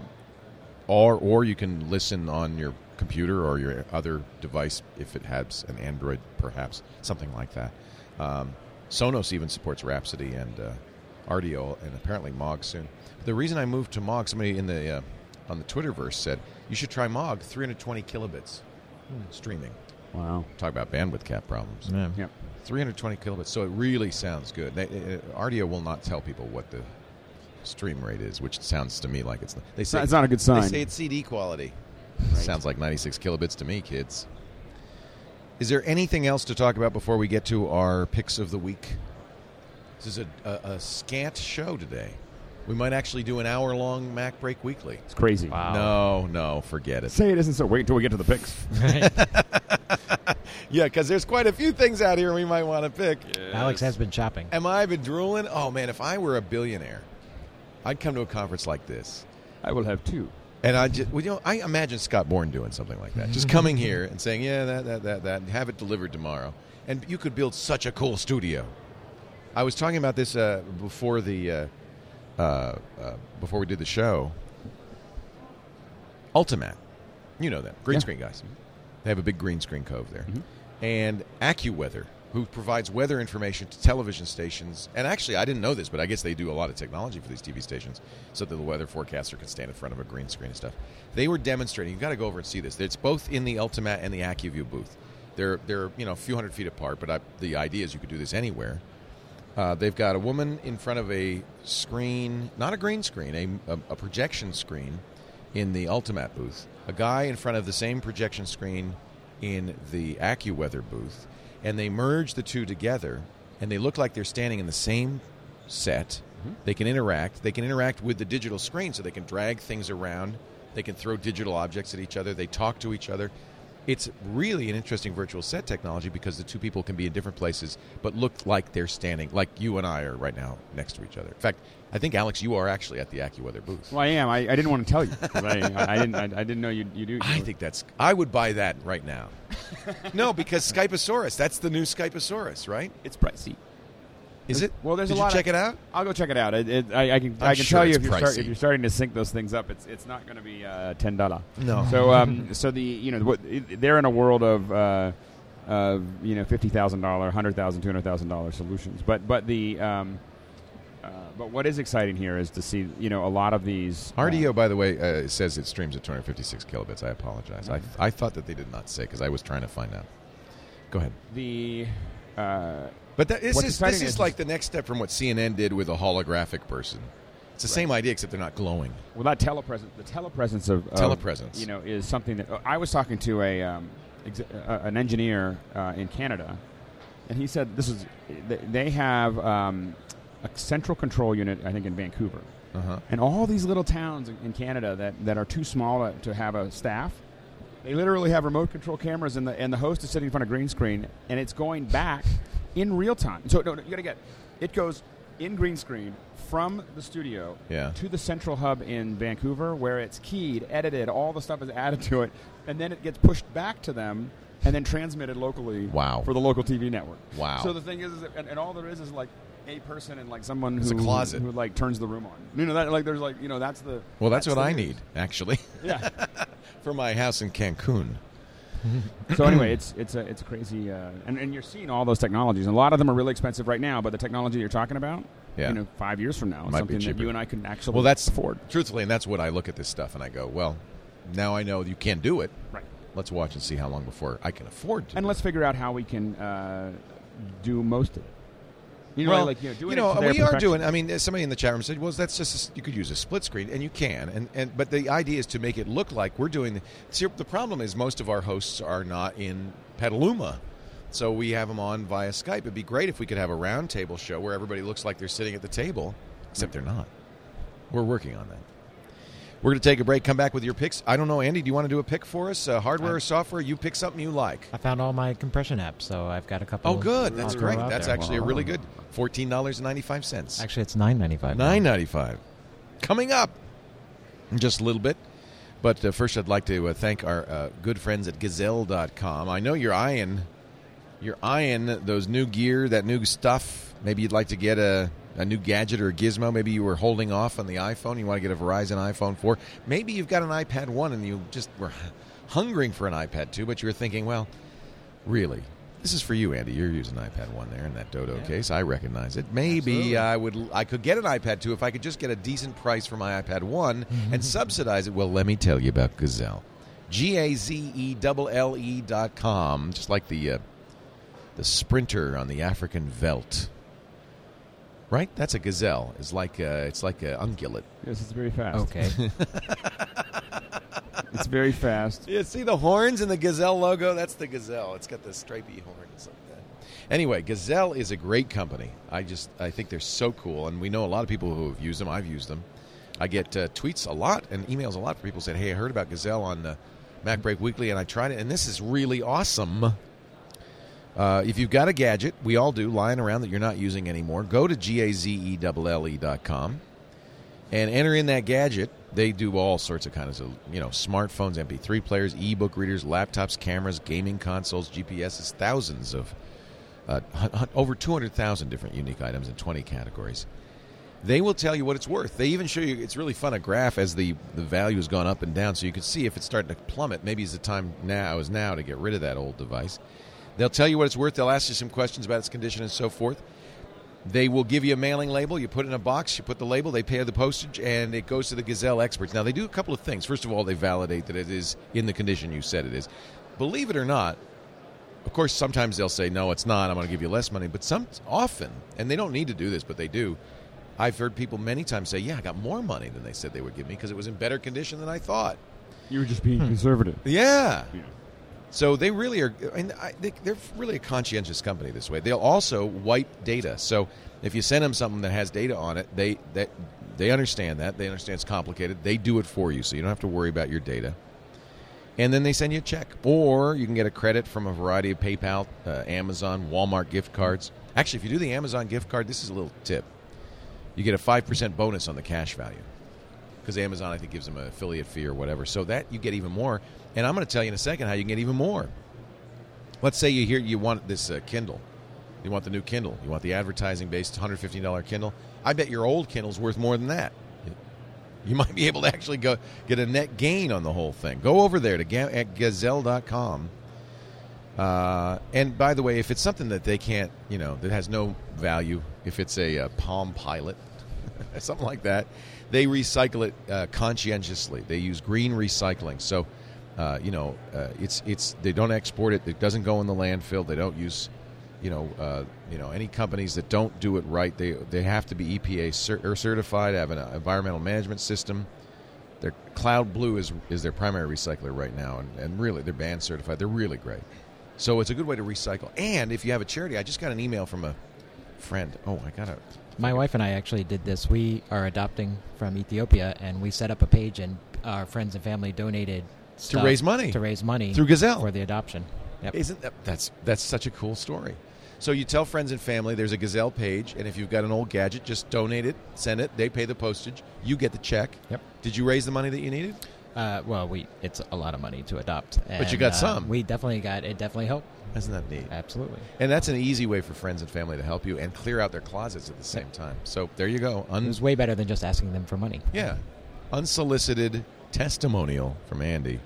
or or you can listen on your computer or your other device if it has an Android, perhaps something like that. Um, Sonos even supports Rhapsody and uh, Rdio, and apparently Mog soon. The reason I moved to Mog, somebody in the uh, on the Twitterverse said you should try Mog, 320 kilobits streaming. Wow. Talk about bandwidth cap problems. Yeah. Yep. 320 kilobits. So it really sounds good. They, uh, Rdio will not tell people what the stream rate is, which sounds to me like it's. They say It's not a good sign. They say it's CD quality. Sounds like 96 kilobits to me, kids. Is there anything else to talk about before we get to our picks of the week? This is a, a, a scant show today. We might actually do an hour long MacBreak Weekly. It's crazy. Wow. No, no, forget it. Say it isn't so. Wait until we get to the picks. [laughs] Yeah, because there's quite a few things out here we might want to pick. Alex has been shopping. Am I been drooling? Oh man, if I were a billionaire, I'd come to a conference like this, I will have two. and I just, well, you know, I imagine Scott Bourne doing something like that, just coming here and saying, "Yeah, that, that, that, that," and have it delivered tomorrow, and you could build such a cool studio. I was talking about this uh, before the uh, uh, uh, before we did the show. Ultimatte, you know them, green Yeah. screen guys. They have a big green screen cove there, Mhm. and AccuWeather, who provides weather information to television stations. And actually, I didn't know this, but I guess they do a lot of technology for these TV stations, so that the weather forecaster can stand in front of a green screen and stuff. They were demonstrating. You've got to go over and see this. It's both in the Ultimatte and the AccuView booth. They're they're you know a few hundred feet apart, but I, the idea is you could do this anywhere. Uh, they've got a woman in front of a screen, not a green screen, a, a, a projection screen in the Ultimatte booth. A guy in front of the same projection screen in the AccuWeather booth, and they merge the two together, and they look like they're standing in the same set. They can interact. They can interact with the digital screen, so they can drag things around. They can throw digital objects at each other. They talk to each other. It's really an interesting virtual set technology because the two people can be in different places but look like they're standing, like you and I are right now next to each other. In fact, I think Alex, you are actually at the AccuWeather booth. Well, I am. I, I didn't want to tell you. I, I, didn't. I, I didn't know you. You do. I think that's. I would buy that right now. [laughs] no, because Skypeosaurus. That's the new Skypeosaurus, right? it's pricey. Is it? Well, there's Did a you lot. check of, it out? I'll go check it out. It, it, I, I can. I'm I can sure tell you if you're, start, if you're starting to sync those things up. It's it's not going to be uh, ten dollar. No. So um, [laughs] so the you know what they're in a world of uh, of you know fifty thousand dollar, hundred thousand, two hundred thousand dollar solutions. But but the um, uh, but what is exciting here is to see you know a lot of these uh, Rdio, by the way, uh, says it streams at 256 kilobits. I apologize. I, I thought that they did not say because I was trying to find out. Go ahead. the uh, But that, this is this is is- like the next step from what CNN did with a holographic person. It's the same idea, except they're not glowing. Well, that telepresence, the telepresence of, of Telepresence. you know, is something that I was talking to a um, ex- uh, an engineer uh, in Canada, and he said this is they- have um, a central control unit, I think, in Vancouver, Uh-huh. and all these little towns in- in Canada that, that are too small to, to have a staff. They literally have remote control cameras, and the and the host is sitting in front of green screen, and it's going back in real time. So no, no, you got to get it goes in green screen from the studio Yeah. to the central hub in Vancouver, where it's keyed, edited, all the stuff is added to it, and then it gets pushed back to them and then transmitted locally. Wow. For the local TV network. Wow. So the thing is, is that, and, and all there is is like a person and like someone It's who a closet. who like turns the room on. You know that like there's like you know that's the Well, that's, what I need, actually, Yeah. [laughs] for my house in Cancun. so anyway, it's it's a it's a crazy, uh, and and you're seeing all those technologies. And a lot of them are really expensive right now, but the technology you're talking about, Yeah. you know, five years from now, is Might something that you and I can actually Well, that's afford. truthfully, and that's what I look at this stuff and I go, well, now I know you can do it. Right. Let's watch and see how long before I can afford to. And let's it. figure out how we can uh, do most of it. You know, well, like you know, doing you know, it to their we are doing. I mean, somebody in the chat room said, "Well, that's just a you could use a split screen, and you can." And, and but the idea is to make it look like we're doing. The, see, the problem is most of our hosts are not in Petaluma, so we have them on via Skype. It'd be great if we could have a roundtable show where everybody looks like they're sitting at the table, except they're not. We're working on that. We're going to take a break. Come back with your picks. I don't know, Andy. Do you want to do a pick for us? Uh, hardware or software? You pick something you like. I found all my compression apps, so I've got a couple. Oh, good. That's great. That's there. actually a really good. Fourteen dollars and ninety five cents. Actually, it's nine ninety five. Nine ninety five. Coming up in just a little bit. But uh, first, I'd like to uh, thank our uh, good friends at Gazelle.com. I know you're eyeing, you're eyeing those new gear, that new stuff. Maybe you'd like to get a, a new gadget or a gizmo. Maybe you were holding off on the iPhone. You want to get a Verizon iPhone 4. Maybe you've got an iPad 1 and you just were hungering for an iPad 2, but you were thinking, well, really, this is for you, Andy. You're using an iPad one there in that Dodo case. I recognize it. Maybe I would. I could get an iPad two if I could just get a decent price for my iPad one and subsidize it. Well, let me tell you about Gazelle. G A Z E double L E dot com, just like the uh, the sprinter on the African veldt. Right? That's a gazelle. It's like uh, it's like an ungulate. Yes, it's very fast. Okay. [laughs] It's very fast. Yeah, see the horns and the gazelle logo? That's the gazelle. It's got the stripy horns like that. Anyway, Gazelle is a great company. I just I think they're so cool, and we know a lot of people who have used them. I've used them. I get uh, tweets a lot and emails a lot from people saying, "Hey, I heard about Gazelle on uh, MacBreak Weekly, and I tried it, and this is really awesome." Uh, if you've got a gadget, we all do, lying around that you're not using anymore, go to gazelle.com and enter in that gadget. They do all sorts of kinds of, you know, smartphones, MP3 players, ebook readers, laptops, cameras, gaming consoles, GPSs, thousands of, uh, over 200,000 different unique items in 20 categories. They will tell you what it's worth. They even show you, it's really fun, a graph as the, the value has gone up and down so you can see if it's starting to plummet. Maybe it's the time now is now to get rid of that old device. They'll tell you what it's worth. They'll ask you some questions about its condition and so forth. They will give you a mailing label. You put it in a box, you put the label, they pay the postage, and it goes to the Gazelle experts. Now, they do a couple of things. First of all, they validate that it is in the condition you said it is. Believe it or not, of course, sometimes they'll say, no, it's not. I'm going to give you less money. But some often, and they don't need to do this, but they do. I've heard people many times say, yeah, I got more money than they said they would give me because it was in better condition than I thought. You were just being hmm. conservative. Yeah. Yeah. So they really are, and I, they, they're really a conscientious company this way. They'll also wipe data. So if you send them something that has data on it, they that they understand that. They understand it's complicated. They do it for you, so you don't have to worry about your data. And then they send you a check, or you can get a credit from a variety of PayPal, uh, Amazon, Walmart gift cards. Actually, if you do the Amazon gift card, this is a little tip. You get a five percent bonus on the cash value because Amazon, I think, gives them an affiliate fee or whatever. So that you get even more. And I'm going to tell you in a second how you can get even more. Let's say you hear you want this uh, Kindle. You want the new Kindle. You want the advertising-based $115 Kindle. I bet your old Kindle's worth more than that. You might be able to actually go get a net gain on the whole thing. Go over there to ga- at gazelle.com. Uh, and by the way, if it's something that they can't, you know, that has no value, if it's a, uh Palm Pilot, [laughs] something like that, they recycle it uh, conscientiously. They use green recycling. So, uh, you know, uh, it's it's they don't export it. It doesn't go in the landfill. They don't use, you know, uh, you know, any companies that don't do it right. They they have to be EPA cer- or certified. Have an environmental management system. Their Cloud Blue is is their primary recycler right now, and, and really they're band certified. They're really great. So it's a good way to recycle. And if you have a charity, I just got an email from a friend. Oh, I got a My wife and I actually did this. We are adopting from Ethiopia, and we set up a page, and our friends and family donated stuff raise money. to raise money Through Gazelle. for the adoption. Yep. Isn't that that's that's such a cool story? So you tell friends and family there's a Gazelle page, and if you've got an old gadget, just donate it, send it. They pay the postage. You get the check. Yep. Did you raise the money that you needed? Uh, well, we it's a lot of money to adopt, But you got uh, some. We definitely got it. Definitely helped. Isn't that neat? Absolutely. And that's an easy way for friends and family to help you and clear out their closets at the same time. So there you go. It was way better than just asking them for money. yeah, unsolicited testimonial from Andy.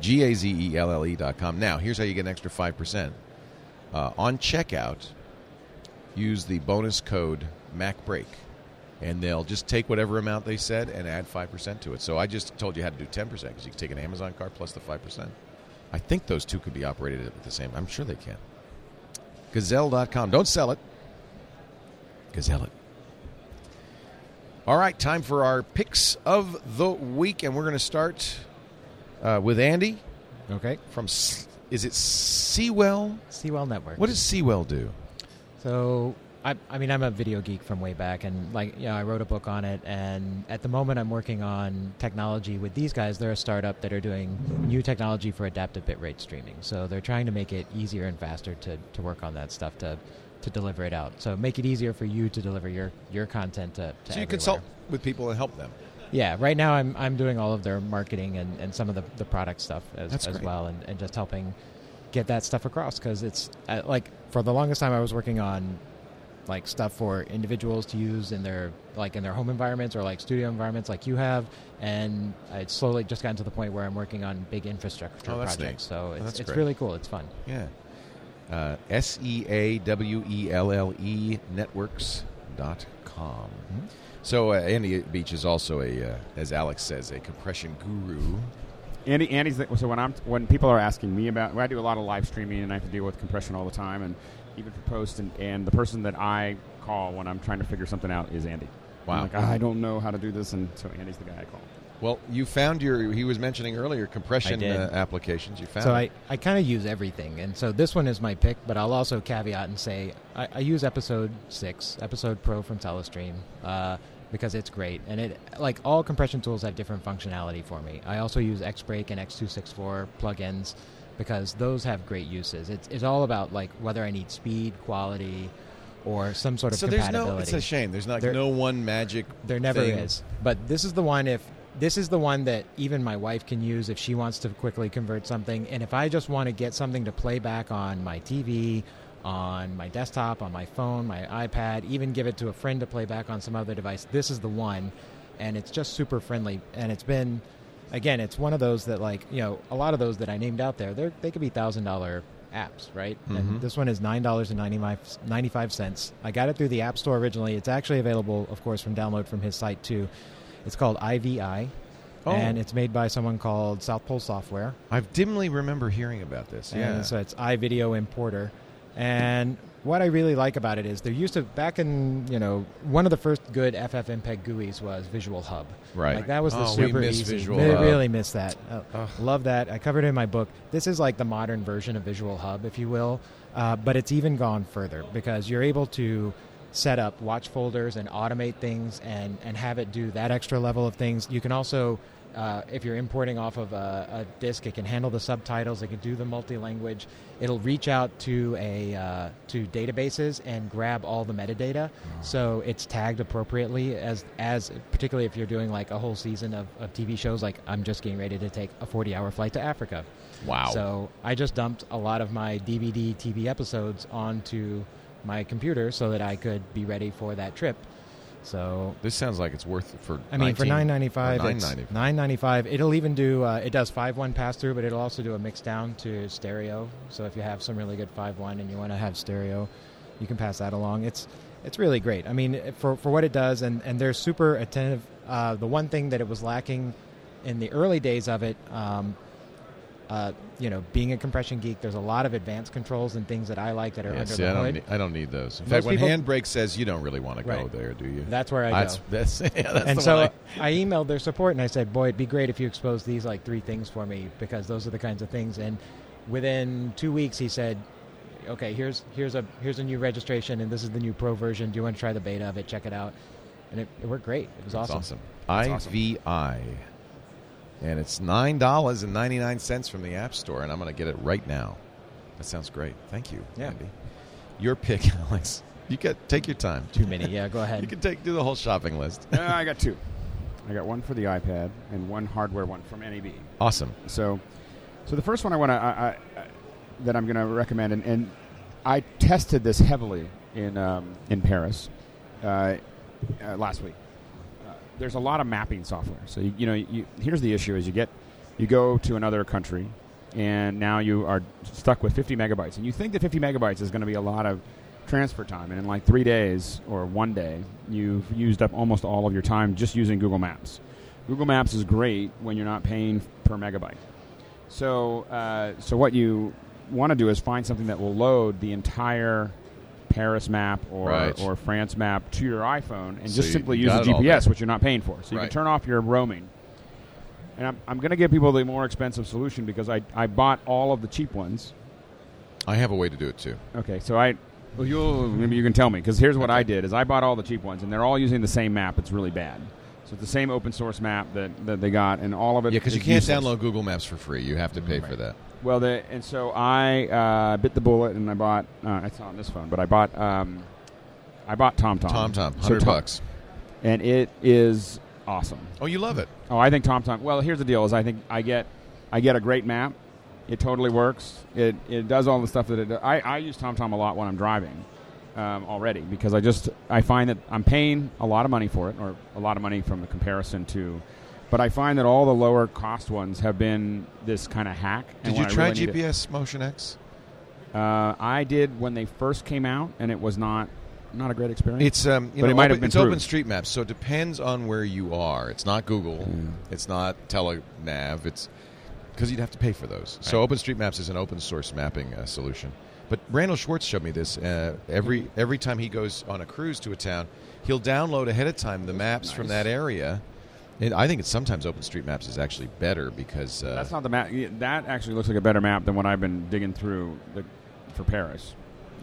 G A Z E L L E dot com. Now here's how you get an extra five percent uh, on checkout. Use the bonus code MacBreak, and they'll just take whatever amount they said and add five percent to it. So I just told you how to do ten percent because you can take an Amazon card plus the five percent. I think those two could be operated at the same. I'm sure they can. Gazelle.com. Don't sell it. Gazelle it. All right, time for our picks of the week, and we're going to start uh, with Andy Okay. from. Is it Seawell? Seawell Network. What does Seawell do? So I, I mean, I'm a video geek from way back, and like, you know, I wrote a book on it. And at the moment, I'm working on technology with these guys. They're a startup that are doing new technology for adaptive bitrate streaming. So they're trying to make it easier and faster to, to work on that stuff to to deliver it out. So make it easier for you to deliver your your content to. to So you everywhere. consult with people and help them. Yeah, right now I'm I'm doing all of their marketing and, and some of the, the product stuff as, That's as great. well, and, and just helping get that stuff across because it's uh, like for the longest time I was working on like stuff for individuals to use in their like in their home environments or like studio environments like you have, and it's slowly just gotten to the point where I'm working on big infrastructure Oh, that's projects. neat. So Oh, it's, that's it's really cool. It's fun. Yeah. Uh, S E A W E L L E networks dot com. So uh, Andy Beach is also a, uh, as Alex says, a compression guru. Andy, Andy's the, so when I'm when people are asking me about, well, I do a lot of live streaming and I have to deal with compression all the time, and even for post, and, and the person that I call when I'm trying to figure something out is Andy. Wow. I'm like, "Ah, I don't know how to do this, and so Andy's the guy I call. Well, you found your. He was mentioning earlier compression uh, applications. You found. So it. I, I kind of use everything, and so this one is my pick. But I'll also caveat and say I, I use Episode Six, Episode Pro from Telestream, uh, because it's great, and it like all compression tools have different functionality for me. I also use Xbreak and X264 plugins because those have great uses. It's it's all about like whether I need speed, quality, or some sort of so there's compatibility. no. It's a shame. There's not There- no one magic. There never thing. is. But this is the one if this is the one that even my wife can use if she wants to quickly convert something and if I just want to get something to play back on my TV, on my desktop, on my phone, my iPad, even give it to a friend to play back on some other device, this is the one and it's just super friendly and it's been again, it's one of those that like, you know, a lot of those that I named out there, they they could be $1000 apps, right? Mhm. And this one is nine dollars and ninety five cents. I got it through the App Store originally. It's actually available, of course, from download from his site too. It's called IVI, Oh. and it's made by someone called South Pole Software. I dimly remember hearing about this. And Yeah. so it's iVideo Importer. And what I really like about it is there used to back in you know one of the first good FFmpeg GUIs was Visual Hub. Right. Like that was the Oh, we super miss easy. Visual They Hub. really miss that. Oh, Ugh. love that. I covered it in my book. This is like the modern version of Visual Hub, if you will, uh, but it's even gone further because you're able to set up watch folders and automate things and and have it do that extra level of things. You can also uh, if you're importing off of a, a disk, it can handle the subtitles. It can do the multi-language. It'll reach out to a uh, to databases and grab all the metadata, so it's tagged appropriately. As as particularly if you're doing like a whole season of, of TV shows, like I'm just getting ready to take a 40-hour flight to Africa. Wow. So I just dumped a lot of my DVD TV episodes onto my computer so that I could be ready for that trip. So this sounds like it's worth it for. I mean, for 19 nine ninety five, or it's 9.95. nine ninety five. It'll even do. Uh, it does five one pass through, but it'll also do a mix down to stereo. So if you have some really good five one and you want to have stereo, you can pass that along. It's it's really great. I mean, for for what it does, and and they're super attentive. Uh, the one thing that it was lacking in the early days of it. Um, uh, you know, being a compression geek, there's a lot of advanced controls and things that I like that are Yeah, under see, the I don't, hood. need, I don't need those. In Most fact, when people- Handbrake says you don't really want to go Right. there, do you? That's where I that's, go. [laughs] That's, yeah, that's and so one I, emailed their support and I said, "Boy, it'd be great if you expose these like three things for me because those are the kinds of things." And within two weeks, he said, "Okay, here's here's a here's a new registration, and this is the new pro version. Do you want to try the beta of it? Check it out." And it, it worked great. It was That's awesome. awesome. That's awesome. IVI. And it's $9.99 from the App Store, and I'm going to get it right now. That sounds great. Thank you, Yeah. Andy. Your pick, [laughs] Alex. You get take your time. Too many. Yeah, go [laughs] ahead. You can take do the whole shopping list. Uh, I got two. I got one for the iPad and one hardware one from NAB. awesome. So, so the first one I want to I, I, I- that I'm going to recommend, and, and I tested this heavily in um, in Paris uh, uh, last week. There's a lot of mapping software. So you, you know, you, here's the issue: is you get you go to another country, and now you are stuck with 50 megabytes, and you think that 50 megabytes is going to be a lot of transfer time, and in like three days or one day, you've used up almost all of your time just using Google Maps. Google Maps is great when you're not paying per megabyte. So, uh, so what you want to do is find something that will load the entire Paris map or Right. or France map to your iPhone and So just simply use the GPS, which you're not paying for. So you Right. can turn off your roaming. And I'm, I'm going to give people the more expensive solution because I, I bought all of the cheap ones. I have a way to do it too. Okay, so I well you'll maybe you can tell me because here's what I did is I bought all the cheap ones and they're all using the same map. It's really bad. So it's the same open source map that, that they got and all of it. Yeah, because you can't useless. download Google Maps for free. You have to pay for that. Well, the, and so I uh, bit the bullet and I bought. Uh, it's not on this phone, but I bought. Um, I bought TomTom. TomTom, So hundred Tom- bucks. and it is awesome. Oh, you love it. Oh, I think TomTom. Well, here's the deal: is I think I get I get a great map. It totally works. It it does all the stuff that it. Does. I I use TomTom a lot when I'm driving um, already because I just I find that I'm paying a lot of money for it or a lot of money from the comparison to. But I find that all the lower cost ones have been this kind of hack. Did you I try really GPS Motion X? uh, I did when they first came out, and it was not not a great experience. It's um, you But know, it might open, have been it's. Open Street Maps, so it depends on where you are. It's not Google. It's not Telenav. It's because you'd have to pay for those. So OpenStreetMaps is an open source mapping uh, solution. But Randal Schwartz showed me this. Uh, every every time he goes on a cruise to a town, he'll download ahead of time the maps from that area. And I think it's sometimes OpenStreetMaps is actually better because uh, That's not the map. That actually looks like a better map than what I've been digging through the, for Paris.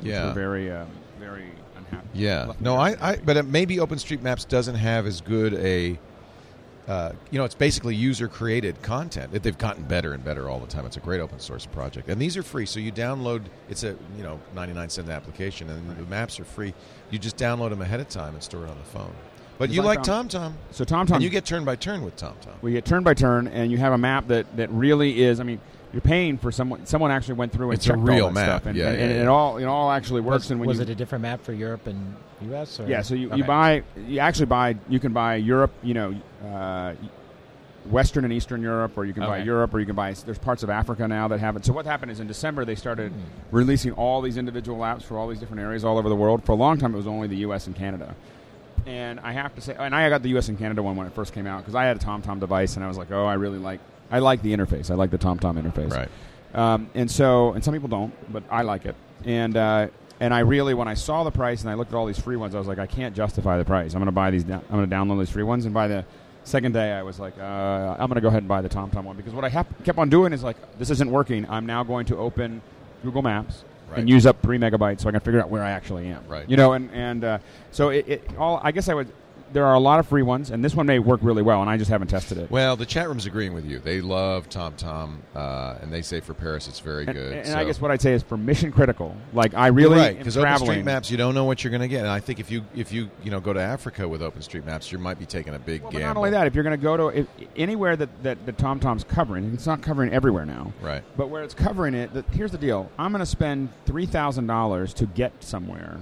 Yeah. very, uh, very unhappy. Yeah. No, I, I but uh, maybe OpenStreetMaps doesn't have as good a uh, you know, it's basically user created content. They've gotten better and better all the time. It's a great open source project. And these are free. So you download it's a, you know, 99 cent application and the maps are free. You just download them ahead of time and store it on the phone. But you like, TomTom. So TomTom, And you get turn by turn with TomTom. we get turn by turn, and you have a map that, that really is. I mean, you're paying for someone. Someone actually went through and It's a checked all that map. stuff, and, Yeah, and, yeah, and yeah. it all it all actually works. Was, and when was you, it a different map for Europe and U.S. Or? Yeah, so you, Okay. you buy you actually buy you can buy Europe, you know, uh, Western and Eastern Europe, or you can buy Europe, or you can buy. There's parts of Africa now that have it. So what happened is in December they started Hmm. releasing all these individual apps for all these different areas all over the world. For a long time, it was only the U.S. and Canada. And I have to say, and I got the U.S. and Canada one when it first came out because I had a TomTom device, and I was like, oh, I really like, I like the interface. I like the TomTom interface. Right. Um, and so, and some people don't, but I like it. And uh, and I really, when I saw the price and I looked at all these free ones, I was like, I can't justify the price. I'm going to buy these. I'm going to download these free ones. And by the second day, I was like, uh, I'm going to go ahead and buy the TomTom one because what I hap- kept on doing is like, this isn't working. I'm now going to open Google Maps. Right. And use up three megabytes so I can figure out where I actually am. Right. You know, and and uh, so it, it all. I guess I would. There are a lot of free ones, and this one may work really well, and I just haven't tested it. Well, the chat room's agreeing with you. They love TomTom, uh, and they say for Paris it's very and, good. and so. I guess what I'd say is for mission critical. Like I You're really right am because. OpenStreetMaps, you don't know what you're going to get. And I think if you if you you know go to Africa with OpenStreetMaps, you might be taking a big Well, gamble. not only that, if you're going to go to if, anywhere that, that the TomTom's covering, it's not covering everywhere now. Right. But where it's covering it, the, here's the deal: I'm going to spend three thousand dollars to get somewhere.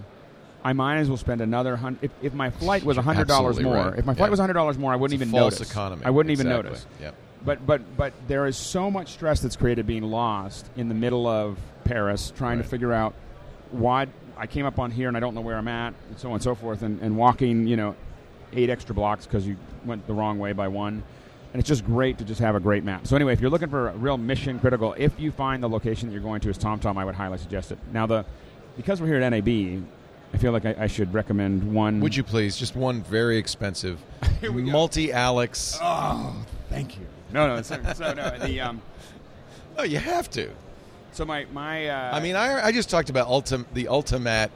I might as well spend another hundred. If, if my flight was hundred dollars more, right. if my flight Yeah. was hundred dollars more, I wouldn't It's even false notice. economy. I wouldn't even notice. Yep. But but but there is so much stress that's created being lost in the middle of Paris, trying Right. to figure out why I came up on here and I don't know where I'm at, and so on and so forth, and, and walking you know eight extra blocks because you went the wrong way by one. And it's just great to just have a great map. So anyway, if you're looking for a real mission critical, if you find the location that you're going to is TomTom, I would highly suggest it. Now the because we're here at NAB, I feel like I, I should recommend one. Would you please just one very expensive [laughs] Here we go. multi Alex? Oh, thank you. No, no. So, so no. The um. Oh, you have to. So my my. Uh, I mean, I, I just talked about ultim, the Ultimatte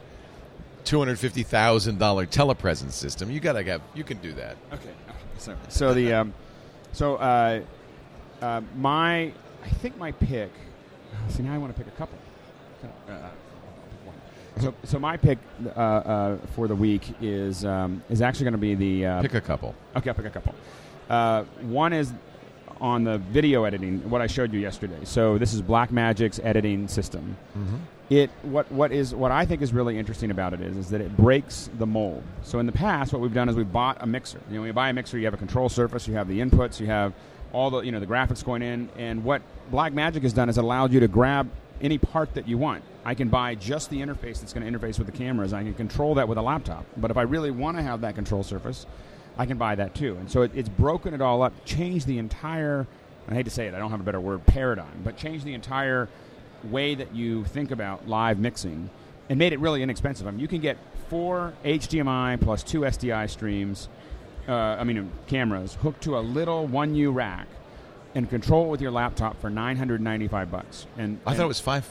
two hundred fifty thousand dollar telepresence system. You gotta have. You can do that. Okay. So, so the um, so uh, uh, my I think my pick. See now I want to pick a couple. Uh. So so my pick uh, uh, for the week is um, is actually going to be the uh, Pick a couple. Okay, I'll pick a couple. Uh, one is on the video editing, what I showed you yesterday. So this is Blackmagic's editing system. It what what is what I think is really interesting about it is is that it breaks the mold. So in the past, what we've done is we bought a mixer. You know, when you buy a mixer, you have a control surface, you have the inputs, you have all the you know the graphics going in, and what Blackmagic has done is allowed you to grab any part that you want. I can buy just the interface that's going to interface with the cameras. I can control that with a laptop. But if I really want to have that control surface, I can buy that too. And so it, it's broken it all up, changed the entire. I hate to say it, I don't have a better word, paradigm, but changed the entire way that you think about live mixing and made it really inexpensive. I mean, you can get four HDMI plus two SDI streams, uh, I mean, cameras hooked to a little 1U rack and control it with your laptop for 995 bucks. And I and thought it was five.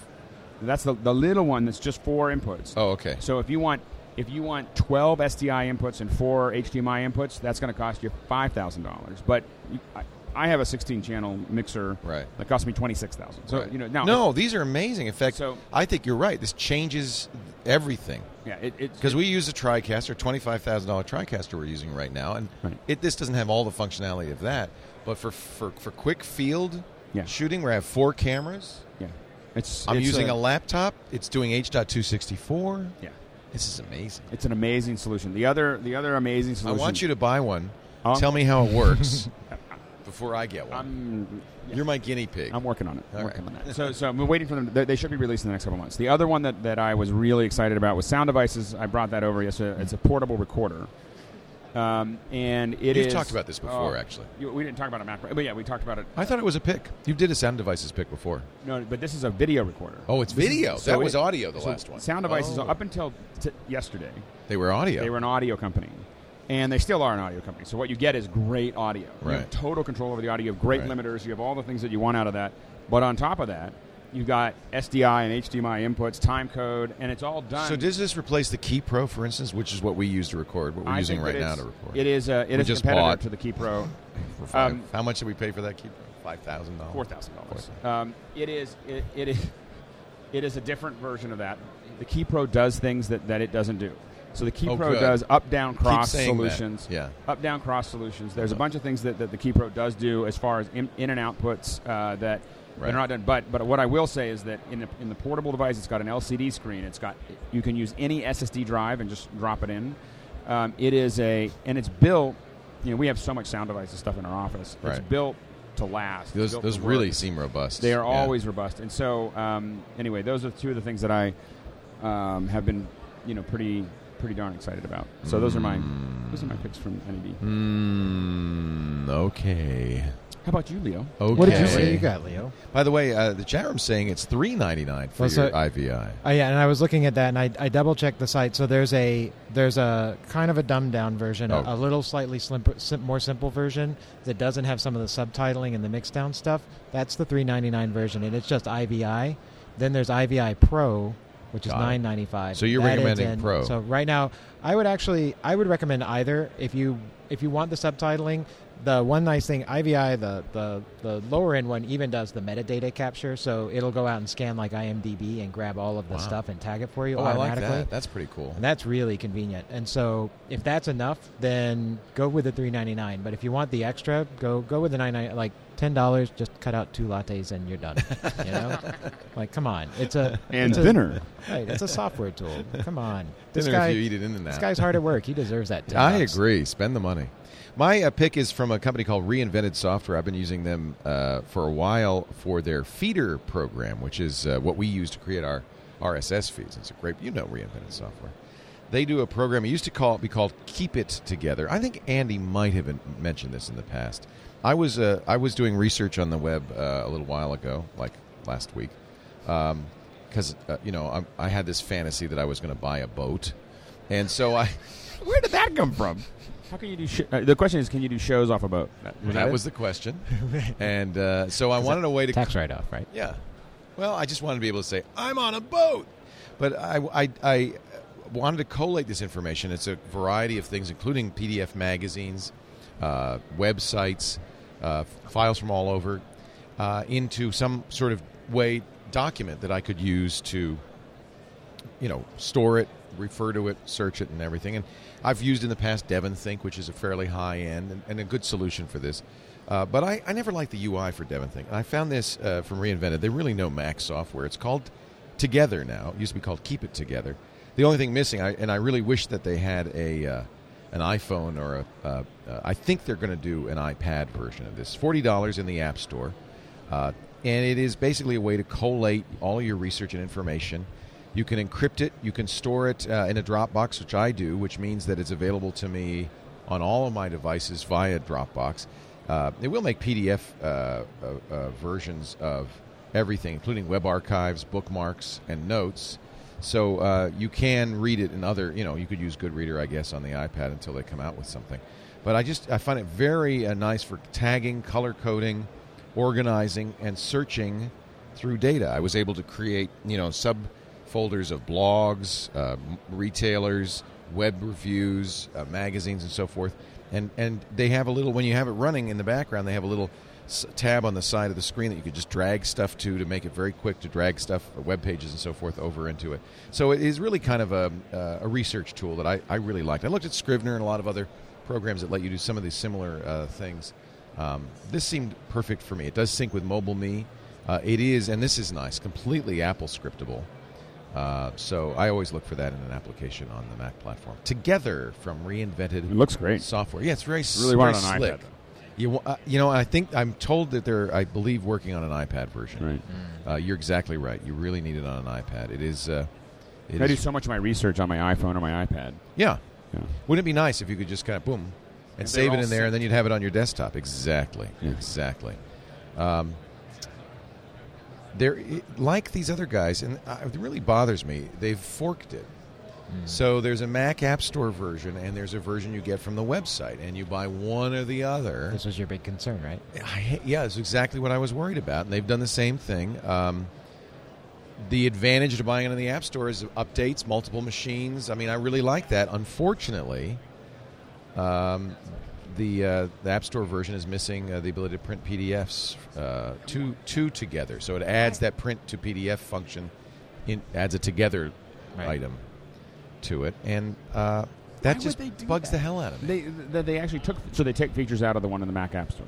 That's the, the little one that's just four inputs. Oh, okay. So if you want if you want 12 SDI inputs and four HDMI inputs, that's going to cost you five thousand dollars. But you, I, I have a 16 channel mixer Right. that cost me 26,000. So Right. you know now no, these are amazing. In fact, So- I think you're right. This changes everything. yeah, Because we use a TriCaster, twenty-five thousand dollar TriCaster we're using right now, and Right. it this doesn't have all the functionality of that. But for for, for quick field Yeah. shooting, where I have four cameras, yeah, it's I'm it's using a, a laptop. It's doing H.264. yeah. This is amazing. It's an amazing solution. The other the other amazing solution. I want you to buy one. Tell me how it works [laughs] before I get one. I'm You're my guinea pig. I'm working on it. I'm All working right. on that. [laughs] So, so I'm waiting for them. They, they should be released in the next couple months. The other one that, that I was really excited about was Sound Devices. I brought that over yesterday. It's a portable recorder, Um, and it You've is- talked about this before, oh, actually. you- We didn't talk about a Mac, but yeah, we talked about it. I thought it was a pick. You did a sound devices pick before. No, but this is a video recorder. Oh, it's This is- video. so that was it- audio. The so last one. Sound devices Oh. up until t- yesterday. They were audio. They were an audio company, and they still are an audio company. So what you get is great audio. You have Right. total control over the audio. You have great Right. limiters. You have all the things that you want out of that. But on top of that, you've got SDI and HDMI inputs, time code, and it's all done. So does this replace the Ki Pro, for instance, which is what we use to record? What we're I using right now to record. It is a, it We is just competitor to the Ki Pro. [laughs] Five- um, how much did we pay for that Ki Pro? Five thousand dollars. Four thousand dollars. Um, it is it, it is it is a different version of that. The Ki Pro does things that, that it doesn't do. So the Key Oh, Pro good. does up down cross saying that. solutions. Yeah. Up down cross solutions. There's a bunch of things that, that the Ki Pro does do as far as in, in and outputs uh, that Right. they're not done. But but what I will say is that in the in the portable device, it's got an LCD screen. It's got you can use any SSD drive and just drop it in. Um, it is a and it's built. You know, we have so much sound devices stuff in our office. It's Right. built to last. Those those really seem robust. They are Yeah. always robust, and so um, anyway, those are two of the things that I um, have been, you know, pretty pretty darn excited about. So those are my those are my picks from NED. Mm, okay. How about you, Leo? Okay. What did you say you got, Leo? By the way, uh, the chat room's saying it's three ninety nine for Well, so- your IVI. Oh yeah, and I was looking at that, and I, I double checked the site. So there's a there's a kind of a dumbed down version, Oh. a, a little slightly slim, sim, more simple version that doesn't have some of the subtitling and the mix down stuff. That's the 399 version, and it's just IVI. Then there's IVI Pro, which is Got 995. So you're That is recommending in- Pro. So right now, I would actually I would recommend either if you if you want the subtitling. The one nice thing, IVI, the, the, the lower end one even does the metadata capture, so it'll go out and scan like IMDb and grab all of the Wow. stuff and tag it for you Oh, I like automatically. that. That's pretty cool. And that's really convenient. And so if that's enough, then go with the 399. But if you want the extra, go go with the 99 like $10, just cut out two lattes and you're done. you know? [laughs] Like come on. It's a And it's a- dinner. Right, it's a software tool. Come on. [laughs] This Dinner guy if you eat it in and This guy's hard at work. He deserves that 10 I bucks. agree. Spend the money. My uh, pick is from a company called Reinvented Software. I've been using them uh, for a while for their feeder program, which is uh, what we use to create our RSS feeds. It's a great, you know, Reinvented Software. They do a program. It used to call it be called Keep It Together. I think Andy might have mentioned this in the past. I was uh, I was doing research on the web uh, a little while ago, like last week, because uh, you know I, I had this fantasy that I was going to buy a boat, and so I. [laughs] Where did that come from? How can you do? Sh- uh, the question is, can you do shows off a boat? That, that was the question, [laughs] and uh, so I wanted a way to Tax write off, right? Yeah. Well, I just wanted to be able to say I'm on a boat, but I, I, I wanted to collate this information. It's a variety of things, including PDF magazines, uh, websites, uh, files from all over, uh, into some sort of way document that I could use to, you know, store it, refer to it, search it, and everything. And I've used in the past DEVONthink, which is a fairly high end and, and a good solution for this. Uh, but I, I never liked the UI for DEVONthink. I found this uh, from Reinvented. They really know Mac software. It's called Together now. It used to be called Keep It Together. The only thing missing, I, and I really wish that they had a uh, an iPhone or a. Uh, uh, I think they're going to do an iPad version of this. Forty dollars in the App Store, uh, and it is basically a way to collate all your research and information. You can encrypt it. You can store it uh, in a Dropbox, which I do, which means that it's available to me on all of my devices via Dropbox. Uh, it will make PDF uh, versions of everything, including web archives, bookmarks, and notes. So uh, you can read it in other, you know, you could use Goodreader, I guess, on the iPad until they come out with something. But I just I find it very uh, nice for tagging, color coding, organizing, and searching through data. I was able to create, you know, subfolders of blogs, uh, retailers, web reviews, uh, magazines, and so forth. And and they have a little when you have it running in the background, they have a little tab on the side of the screen that you could just drag stuff to to make it very quick to drag stuff, web pages and so forth, over into it. So it is really kind of a, uh, a research tool that I, I really liked. I looked at Scrivener and a lot of other programs that let you do some of these similar uh, things. Um, this seemed perfect for me. It does sync with MobileMe. Uh, it is, and this is nice, completely Apple scriptable. Uh, so I always look for that in an application on the Mac platform. Together from reinvented It looks great. software. Yeah, it's very Really very it on slick. You uh, you know, I think I'm told that they're I believe working on an iPad version. Right. Uh, you're exactly right. You really need it on an iPad. It is. Uh, it I do so much of my research on my iPhone or my iPad. yeah, Yeah. Wouldn't it be nice if you could just kind of boom and And save it in there, and then you'd have it on your desktop? Exactly, Yeah. exactly. Um, there, like these other guys, and uh, it really bothers me. They've forked it. So there's a Mac App Store version, and there's a version you get from the website, and you buy one or the other. This was your big concern, right? I, yeah, it's exactly what I was worried about, and they've done the same thing. Um, the advantage to buying it in the App Store is updates, multiple machines. I mean, I really like that. Unfortunately, um, the uh, the App Store version is missing uh, the ability to print PDFs uh, two two together. So it adds that print to PDF function, in, adds a together Right. item to it, and uh, that Why just bugs that? the hell out of me. They, they they actually took so they take features out of the one in the Mac App Store.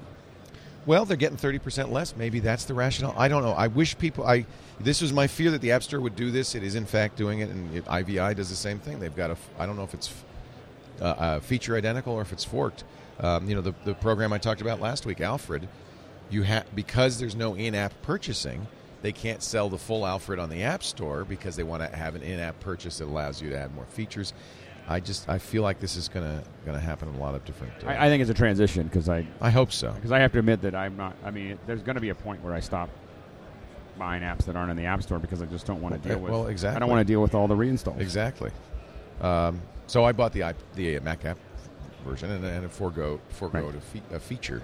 Well, they're getting thirty percent less. Maybe that's the rationale. I don't know. I wish people. I this was my fear that the App Store would do this. It is in fact doing it, and it, IVI does the same thing. They've got a. I don't know if it's uh, uh, feature identical or if it's forked. Um, you know, the the program I talked about last week, Alfred. You have because there's no in-app purchasing. They can't sell the full Alfred on the App Store because they want to have an in-app purchase that allows you to add more features. I just I feel like this is gonna gonna happen in a lot of different. Uh, I, I think it's a transition because I I hope so. because I have to admit that I'm not. I mean, there's going to be a point where I stop buying apps that aren't in the App Store because I just don't want to deal with. well, exactly. I don't want to deal with all the reinstalls. Exactly. Um, so I bought the the Mac app version and, and forego forego Right. a, fe- a feature.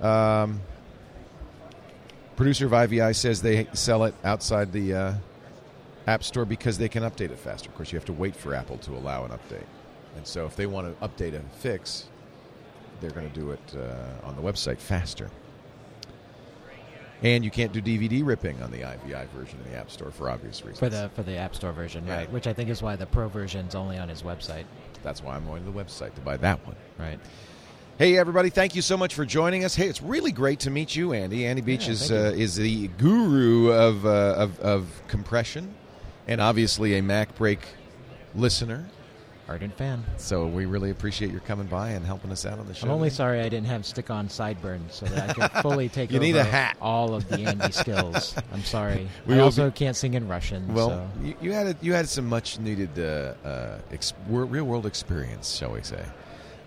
Um, producer of IVI says they sell it outside the uh, App Store because they can update it faster. Of course, you have to wait for Apple to allow an update, and so if they want to update a fix, they're going to do it uh, on the website faster. And you can't do DVD ripping on the IVI version in the App Store for obvious reasons. For the for the App Store version, Yeah. right? Which I think is why the Pro version's only on his website, That's why I'm going to the website to buy that one. right? Hey, everybody! Thank you so much for joining us. Hey, it's really great to meet you, Andy. Andy Beach Yeah, is uh, is the guru of, uh, of of compression, and obviously a MacBreak listener. Ardent fan. So we really appreciate your coming by and helping us out on the show. I'm only sorry I didn't have stick-on sideburns so that I could fully [laughs] take You need a hat. all of the Andy skills. I'm sorry. [laughs] We I also be- can't sing in Russian. Well, so. you, you had a, you had some much needed uh, uh, ex- real world experience, shall we say?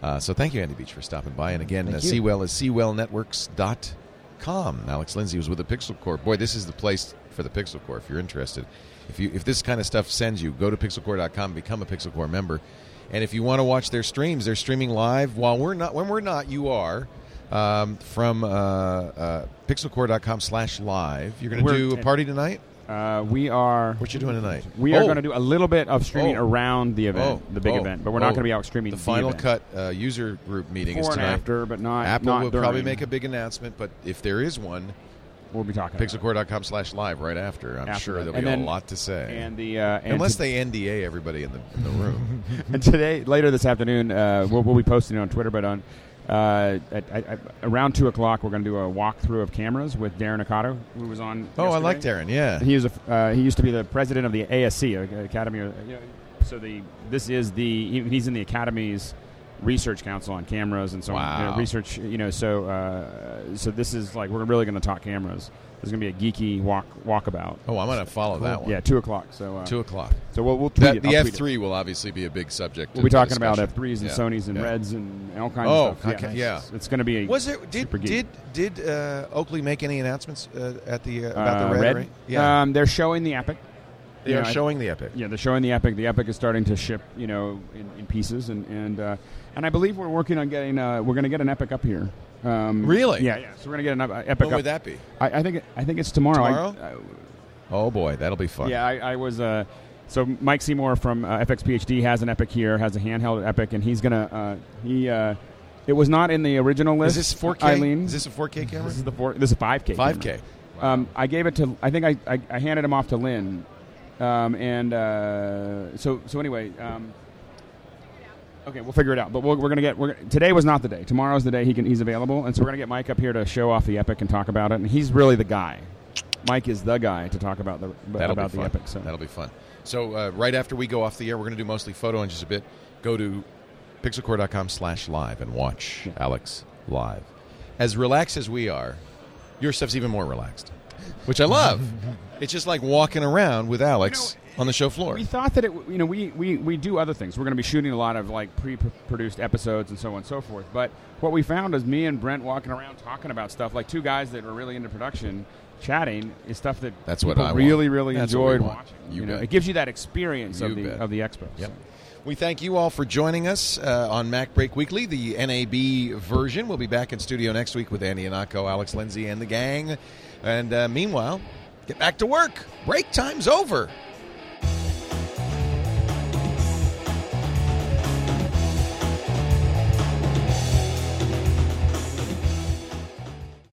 Uh, so thank you, Andy Beach, for stopping by. And again, uh, you. Seawell is seawellnetworks.com. Alex Lindsay was with the Pixel Corps. Boy, this is the place for the Pixel Corps if you're interested. If you if this kind of stuff sends you, go to pixelcorps.com, become a Pixel Corps member. And if you want to watch their streams, they're streaming live. While we're not, when we're not, you are. Um, from uh, uh, pixelcorps.com slash live. You're going to do a party tonight? Uh, we are. What you doing tonight? We are Oh. going to do a little bit of streaming Oh. around the event, Oh, the big oh, event, but we're not going to be out streaming The final event. cut uh, user group meeting is Before and tonight. after, but not. Apple not will during. probably make a big announcement, but if there is one, We'll be talking. about it. pixelcorps.com slash live right after. I'm After sure that. there'll And be then- a lot to say. And the uh, and Unless they NDA everybody in the, in the room. [laughs] and today, later this afternoon, uh, we'll, we'll be posting it on Twitter. But on uh, at, at, around two o'clock, we're going to do a walkthrough of cameras with Daryn Okada, who was on. oh, I like Daryn. Yeah. He was a, uh, he used to be the president of the ASC uh, Academy. Of, you know, so the this is the he, he's in the Academy's research council on cameras and so on. You know, research, you know. So uh, so this is like we're really going to talk cameras. There's going to be a geeky walk walkabout. Oh, I'm going to follow that one. Yeah, two o'clock. So uh, Two o'clock. So we'll, we'll tweet That, the I'll tweet it. F3 will obviously be a big subject. We'll be talking about discussion. F3s and Yeah. Sonys and Yeah. Reds and all kinds Oh, of stuff. okay, yeah. It's, it's going to be a Was it did super geek. did did uh, Oakley make any announcements uh, at the uh, about uh, the red? Red? array? Yeah, Um, they're showing the Epic. they you are know, I- showing the Epic. Yeah, they're showing the Epic. The Epic is starting to ship, you know, in, in pieces, and and uh, and I believe we're working on getting. Uh, we're going to get an Epic up here. Um, Really? Yeah, yeah. So we're going to get an uh, Epic When up. would that be? I, I think it, I think it's tomorrow. I- Tomorrow? uh, Oh boy, that'll be fun. yeah, I, I was. Uh, so Mike Seymour from uh, FX PhD has an Epic here, has a handheld Epic, and he's gonna. Uh, he. Uh, it was not in the original list. Is this 4K? Eileen. Is this a 4K camera? This is the four. This is a 5K. 5K. camera. Um, I gave it to. I think I, I, I handed him off to Lynn, um, and uh, so so anyway. Um, okay, we'll figure it out. But we're, we're gonna get. We're, today was not the day. Tomorrow's the day he can. He's available, and so we're gonna get Mike up here to show off the Epic and talk about it. And he's really the guy. Mike is the guy to talk about the That'll about the. Epic. So That'll be fun. So uh, right after we go off the air, we're going to do mostly photo in just a bit. Go to pixelcorps.com slash live and watch Alex live. As relaxed as we are, your stuff's even more relaxed, which I love. [laughs] it's just like walking around with Alex. You know, on the show floor. We thought that it, you know, we, we, we do other things. We're going to be shooting a lot of like pre-produced episodes and so on and so forth. But what we found is me and Brent walking around talking about stuff like two guys that are really into production, chatting is stuff that That's what I want. really really That's enjoyed watching. You know, bet. it gives you that experience You of the bet. of the expo. Yep. So. We thank you all for joining us uh, on MacBreak Weekly, the NAB version. We'll be back in studio next week with Andy Ihnatko, Alex Lindsay, and the gang. And uh, meanwhile, get back to work. Break time's over.